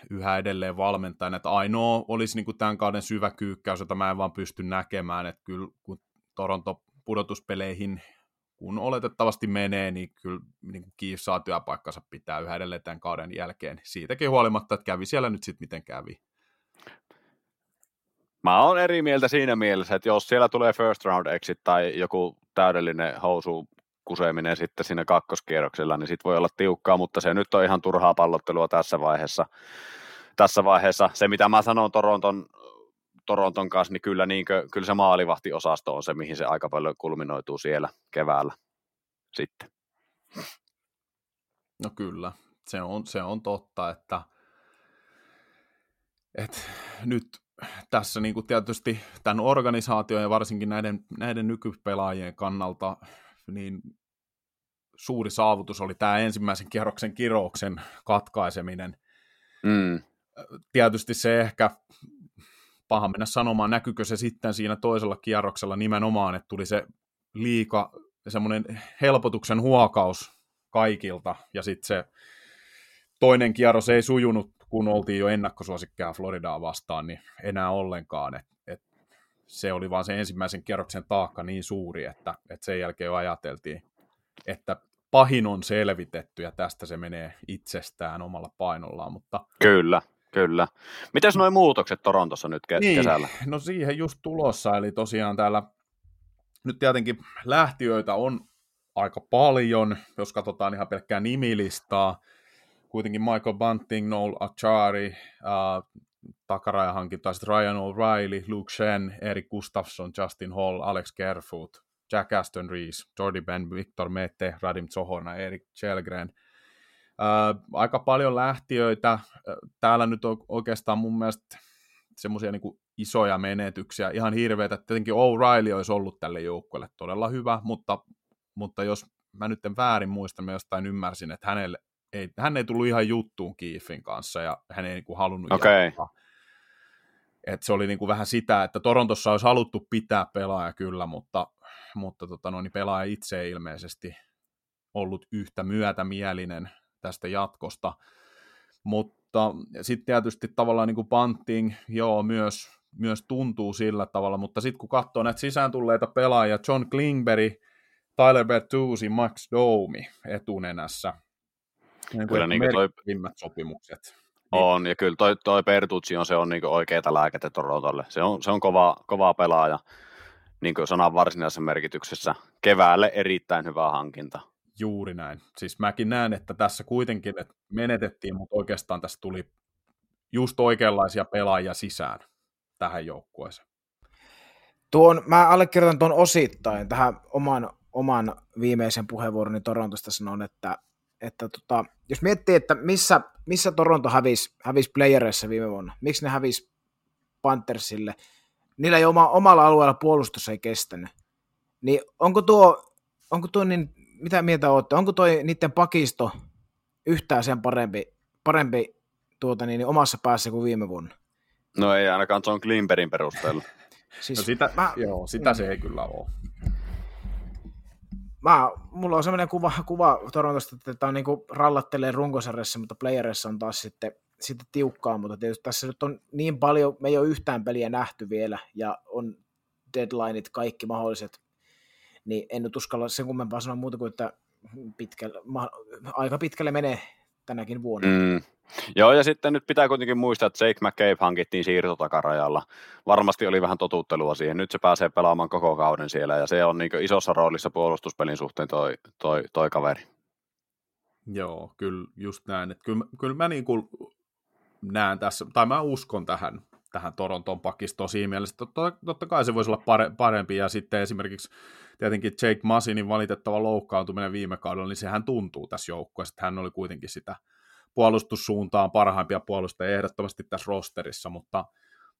yhä edelleen valmentajana, että ainoa olisi niin kuin tämän kauden syvä kyykkäys, jota mä en vaan pysty näkemään, että kyllä kun Toronto pudotuspeleihin kun oletettavasti menee, niin kyllä niin kuin Kiif saa työpaikkansa pitää yhä edelleen tämän kauden jälkeen. Siitäkin huolimatta, että kävi siellä nyt sitten miten kävi. Mä oon eri mieltä siinä mielessä, että jos siellä tulee first round exit tai joku täydellinen housu kuseminen sitten siinä kakkoskierroksella, niin sit voi olla tiukkaa, mutta se nyt on ihan turhaa pallottelua tässä vaiheessa. Tässä vaiheessa se, mitä mä sanon Toronton, Toronton kanssa, niin kyllä, niin kuin, kyllä se maalivahtiosasto on se, mihin se aika paljon kulminoituu siellä keväällä sitten. No kyllä, se on, se on totta, että, että nyt tässä niin kuin tietysti tämän organisaation ja varsinkin näiden, näiden nykypelaajien kannalta niin suuri saavutus oli tämä ensimmäisen kierroksen kirouksen katkaiseminen. Mm. Tietysti se ehkä, paha mennä sanomaan, näkyykö se sitten siinä toisella kierroksella nimenomaan, että tuli se liika, semmoinen helpotuksen huokaus kaikilta, ja sitten se toinen kierros ei sujunut, kun oltiin jo ennakkosuosikkeja Floridaa vastaan, niin enää ollenkaan. Et, et se oli vaan se ensimmäisen kierroksen taakka niin suuri, että, että sen jälkeen jo ajateltiin, että pahin on selvitetty ja tästä se menee itsestään omalla painollaan. Mutta... Kyllä, kyllä. Mitäs nuo muutokset Torontossa nyt ke- niin, kesällä? No siihen just tulossa, eli tosiaan täällä nyt tietenkin lähtiöitä on aika paljon, jos katsotaan ihan pelkkää nimilistaa. Kuitenkin Michael Bunting, Noel Achari, uh, takarajahankinta, sitten Ryan O'Reilly, Luke Shen, Erik Gustafsson, Justin Hall, Alex Kerfoot, Jack Aston Rees, Jordi Ben, Victor Mette, Radim Zohorna, Erik Chelgren. Uh, aika paljon lähtiöitä. Täällä nyt on oikeastaan mun mielestä semmoisia niin isoja menetyksiä, ihan hirveitä. Tietenkin O'Reilly olisi ollut tälle joukkueelle todella hyvä, mutta, mutta jos mä nyt en väärin muista, mä jostain ymmärsin, että hänelle ei, hän ei tullut ihan juttuun Kiifin kanssa ja hän ei niin kuin halunnut okay. jatkaa. Et se oli niin kuin vähän sitä, että Torontossa olisi haluttu pitää pelaaja kyllä, mutta, mutta tota, no, niin pelaaja itse ei ilmeisesti ollut yhtä myötämielinen tästä jatkosta. Mutta sitten tietysti tavallaan niin kuin Bunting, joo, myös, myös tuntuu sillä tavalla, mutta sitten kun katsoo näitä sisään tulleita pelaajia, John Klingberg, Tyler Bertuzzi, Max Domi etunenässä, niin Kyllä niin toi, sopimukset. On, ja kyllä toi, toi Bertucci on, se on niin oikeita lääkettä Torontolle. Se on, se on kova, kova pelaaja, niin kuin sanan varsinaisessa merkityksessä. Keväälle erittäin hyvä hankinta. Juuri näin. Siis mäkin näen, että tässä kuitenkin että menetettiin, mutta oikeastaan tässä tuli just oikeanlaisia pelaajia sisään tähän joukkueeseen. Tuon, mä allekirjoitan tuon osittain tähän oman, oman viimeisen puheenvuoroni Torontosta sanon, että että tota, jos miettii, että missä, missä Toronto hävisi, hävisi playereissa viime vuonna, miksi ne hävisi Panthersille, niillä ei oma, omalla alueella puolustus ei kestänyt, niin onko tuo, onko tuo niin, mitä mieltä olette, onko tuo niiden pakisto yhtään sen parempi, parempi tuota, niin, omassa päässä kuin viime vuonna? No ei ainakaan John Klimperin perusteella. siis, no sitä, mä, joo, sitä mm. se ei kyllä ole mä, mulla on sellainen kuva, kuva Torontosta, että tämä on niin rallattelee runkosarjassa, mutta playerissa on taas sitten, sitten tiukkaa, mutta tietysti tässä nyt on niin paljon, me ei ole yhtään peliä nähty vielä, ja on deadlineit kaikki mahdolliset, niin en nyt uskalla sen kummempaa sanoa muuta kuin, että pitkälle, ma, aika pitkälle menee tänäkin vuonna. Mm. Joo, ja sitten nyt pitää kuitenkin muistaa, että Jake McCabe hankittiin siirtotakarajalla. Varmasti oli vähän totuttelua siihen. Nyt se pääsee pelaamaan koko kauden siellä, ja se on niin isossa roolissa puolustuspelin suhteen toi, toi, toi kaveri. Joo, kyllä just näin. Että kyllä, kyllä mä niin kuin näen tässä, tai mä uskon tähän, tähän Toronton pakistoon siinä mielessä. Totta, totta kai se voisi olla pare, parempi, ja sitten esimerkiksi tietenkin Jake Masinin valitettava loukkaantuminen viime kaudella, niin sehän tuntuu tässä joukkueessa, että hän oli kuitenkin sitä puolustussuuntaan parhaimpia puolustajia ehdottomasti tässä rosterissa, mutta,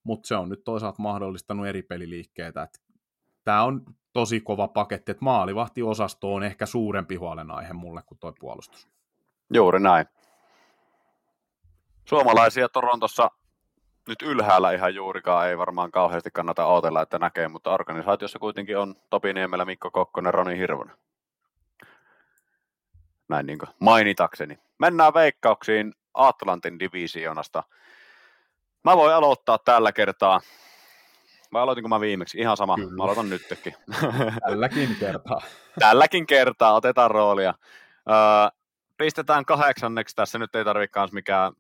mutta se on nyt toisaalta mahdollistanut eri peliliikkeitä. Tämä on tosi kova paketti, että maalivahtiosasto on ehkä suurempi huolenaihe mulle kuin tuo puolustus. Juuri näin. Suomalaisia Torontossa nyt ylhäällä ihan juurikaan ei varmaan kauheasti kannata odotella, että näkee, mutta organisaatiossa kuitenkin on Topi Niemelä, Mikko Kokkonen, Roni Hirvonen. Näin niin mainitakseni. Mennään veikkauksiin Atlantin divisioonasta. Mä voin aloittaa tällä kertaa. Mä aloitinko mä viimeksi? Ihan sama. Kyllä. Mä aloitan nytkin. Tälläkin kertaa. Tälläkin kertaa. Otetaan roolia. Öö, pistetään kahdeksanneksi. Tässä nyt ei tarvitse mikään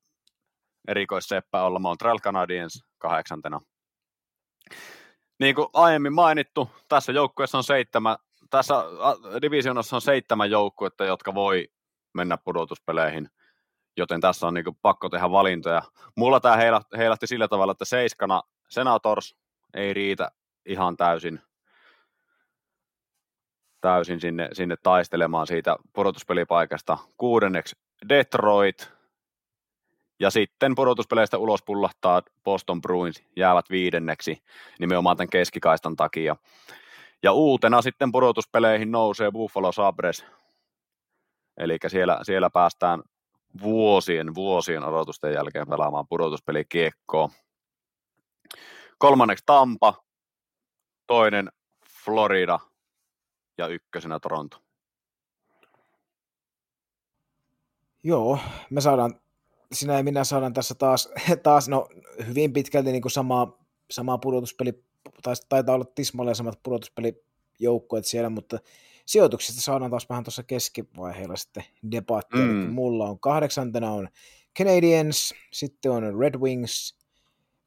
erikoisseppä olla Montreal Canadiens kahdeksantena. Niin kuin aiemmin mainittu, tässä joukkueessa on seitsemän, tässä divisionassa on seitsemän joukkuetta, jotka voi mennä pudotuspeleihin, joten tässä on niin kuin pakko tehdä valintoja. Mulla tämä heilahti, sillä tavalla, että seiskana Senators ei riitä ihan täysin, täysin sinne, sinne taistelemaan siitä pudotuspelipaikasta. Kuudenneksi Detroit, ja sitten pudotuspeleistä ulos pullahtaa Boston Bruins, jäävät viidenneksi nimenomaan tämän keskikaistan takia. Ja uutena sitten pudotuspeleihin nousee Buffalo Sabres. Eli siellä, siellä päästään vuosien, vuosien odotusten jälkeen pelaamaan pudotuspelikiekkoa. Kolmanneksi Tampa, toinen Florida ja ykkösenä Toronto. Joo, me saadaan sinä ja minä saadaan tässä taas, taas no, hyvin pitkälti niin kuin sama, sama pudotuspeli, tai taitaa olla tismalleen samat pudotuspelijoukkueet siellä, mutta sijoituksista saadaan taas vähän tuossa keskivaiheella sitten debattia. Mm. mulla on kahdeksantena on Canadiens, sitten on Red Wings,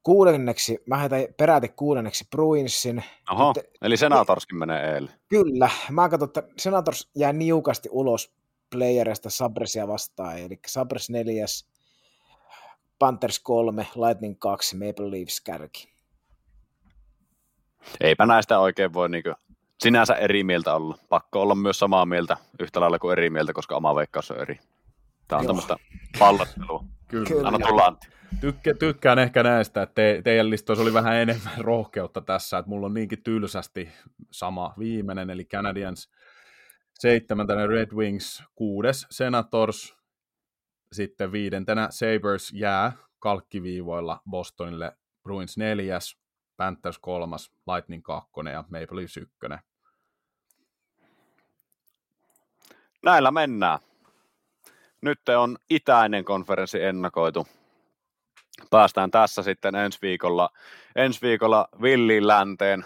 kuudenneksi, mä heitän peräti kuudenneksi Bruinsin. Oho, Nyt, eli Senatorskin menee eilen. Kyllä, mä katson, että Senators jää niukasti ulos playerista Sabresia vastaan, eli Sabres neljäs, Panthers 3, Lightning 2, Maple Leafs kärki. Eipä näistä oikein voi niin sinänsä eri mieltä olla. Pakko olla myös samaa mieltä yhtä lailla kuin eri mieltä, koska oma veikkaus on eri. Tämä on Joo. tämmöistä pallottelua. Kyllä. Anna tulla Antti. Tykkä, tykkään ehkä näistä, että te, teidän listoissa oli vähän enemmän rohkeutta tässä, että mulla on niinkin tylsästi sama viimeinen, eli Canadiens seitsemäntenä Red Wings, kuudes Senators, sitten Sabres jää kalkkiviivoilla Bostonille Bruins neljäs, Panthers kolmas, Lightning kakkonen ja Maple Leafs ykkönen. Näillä mennään. Nyt on itäinen konferenssi ennakoitu. Päästään tässä sitten ensi viikolla, ensi viikolla Villin länteen,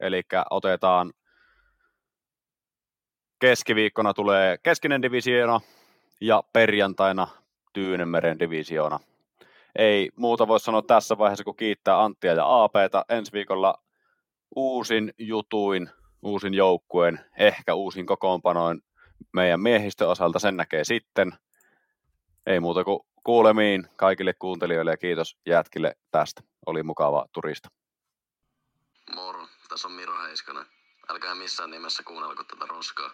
eli otetaan keskiviikkona tulee keskinen divisioona, ja perjantaina Tyynemeren divisioona. Ei muuta voi sanoa tässä vaiheessa, kun kiittää Anttia ja APta. Ensi viikolla uusin jutuin, uusin joukkueen, ehkä uusin kokoonpanoin meidän miehistön osalta, sen näkee sitten. Ei muuta kuin kuulemiin kaikille kuuntelijoille ja kiitos jätkille tästä. Oli mukava turista. Moro, tässä on Miro Heiskanen. Älkää missään nimessä kuunnelko tätä roskaa.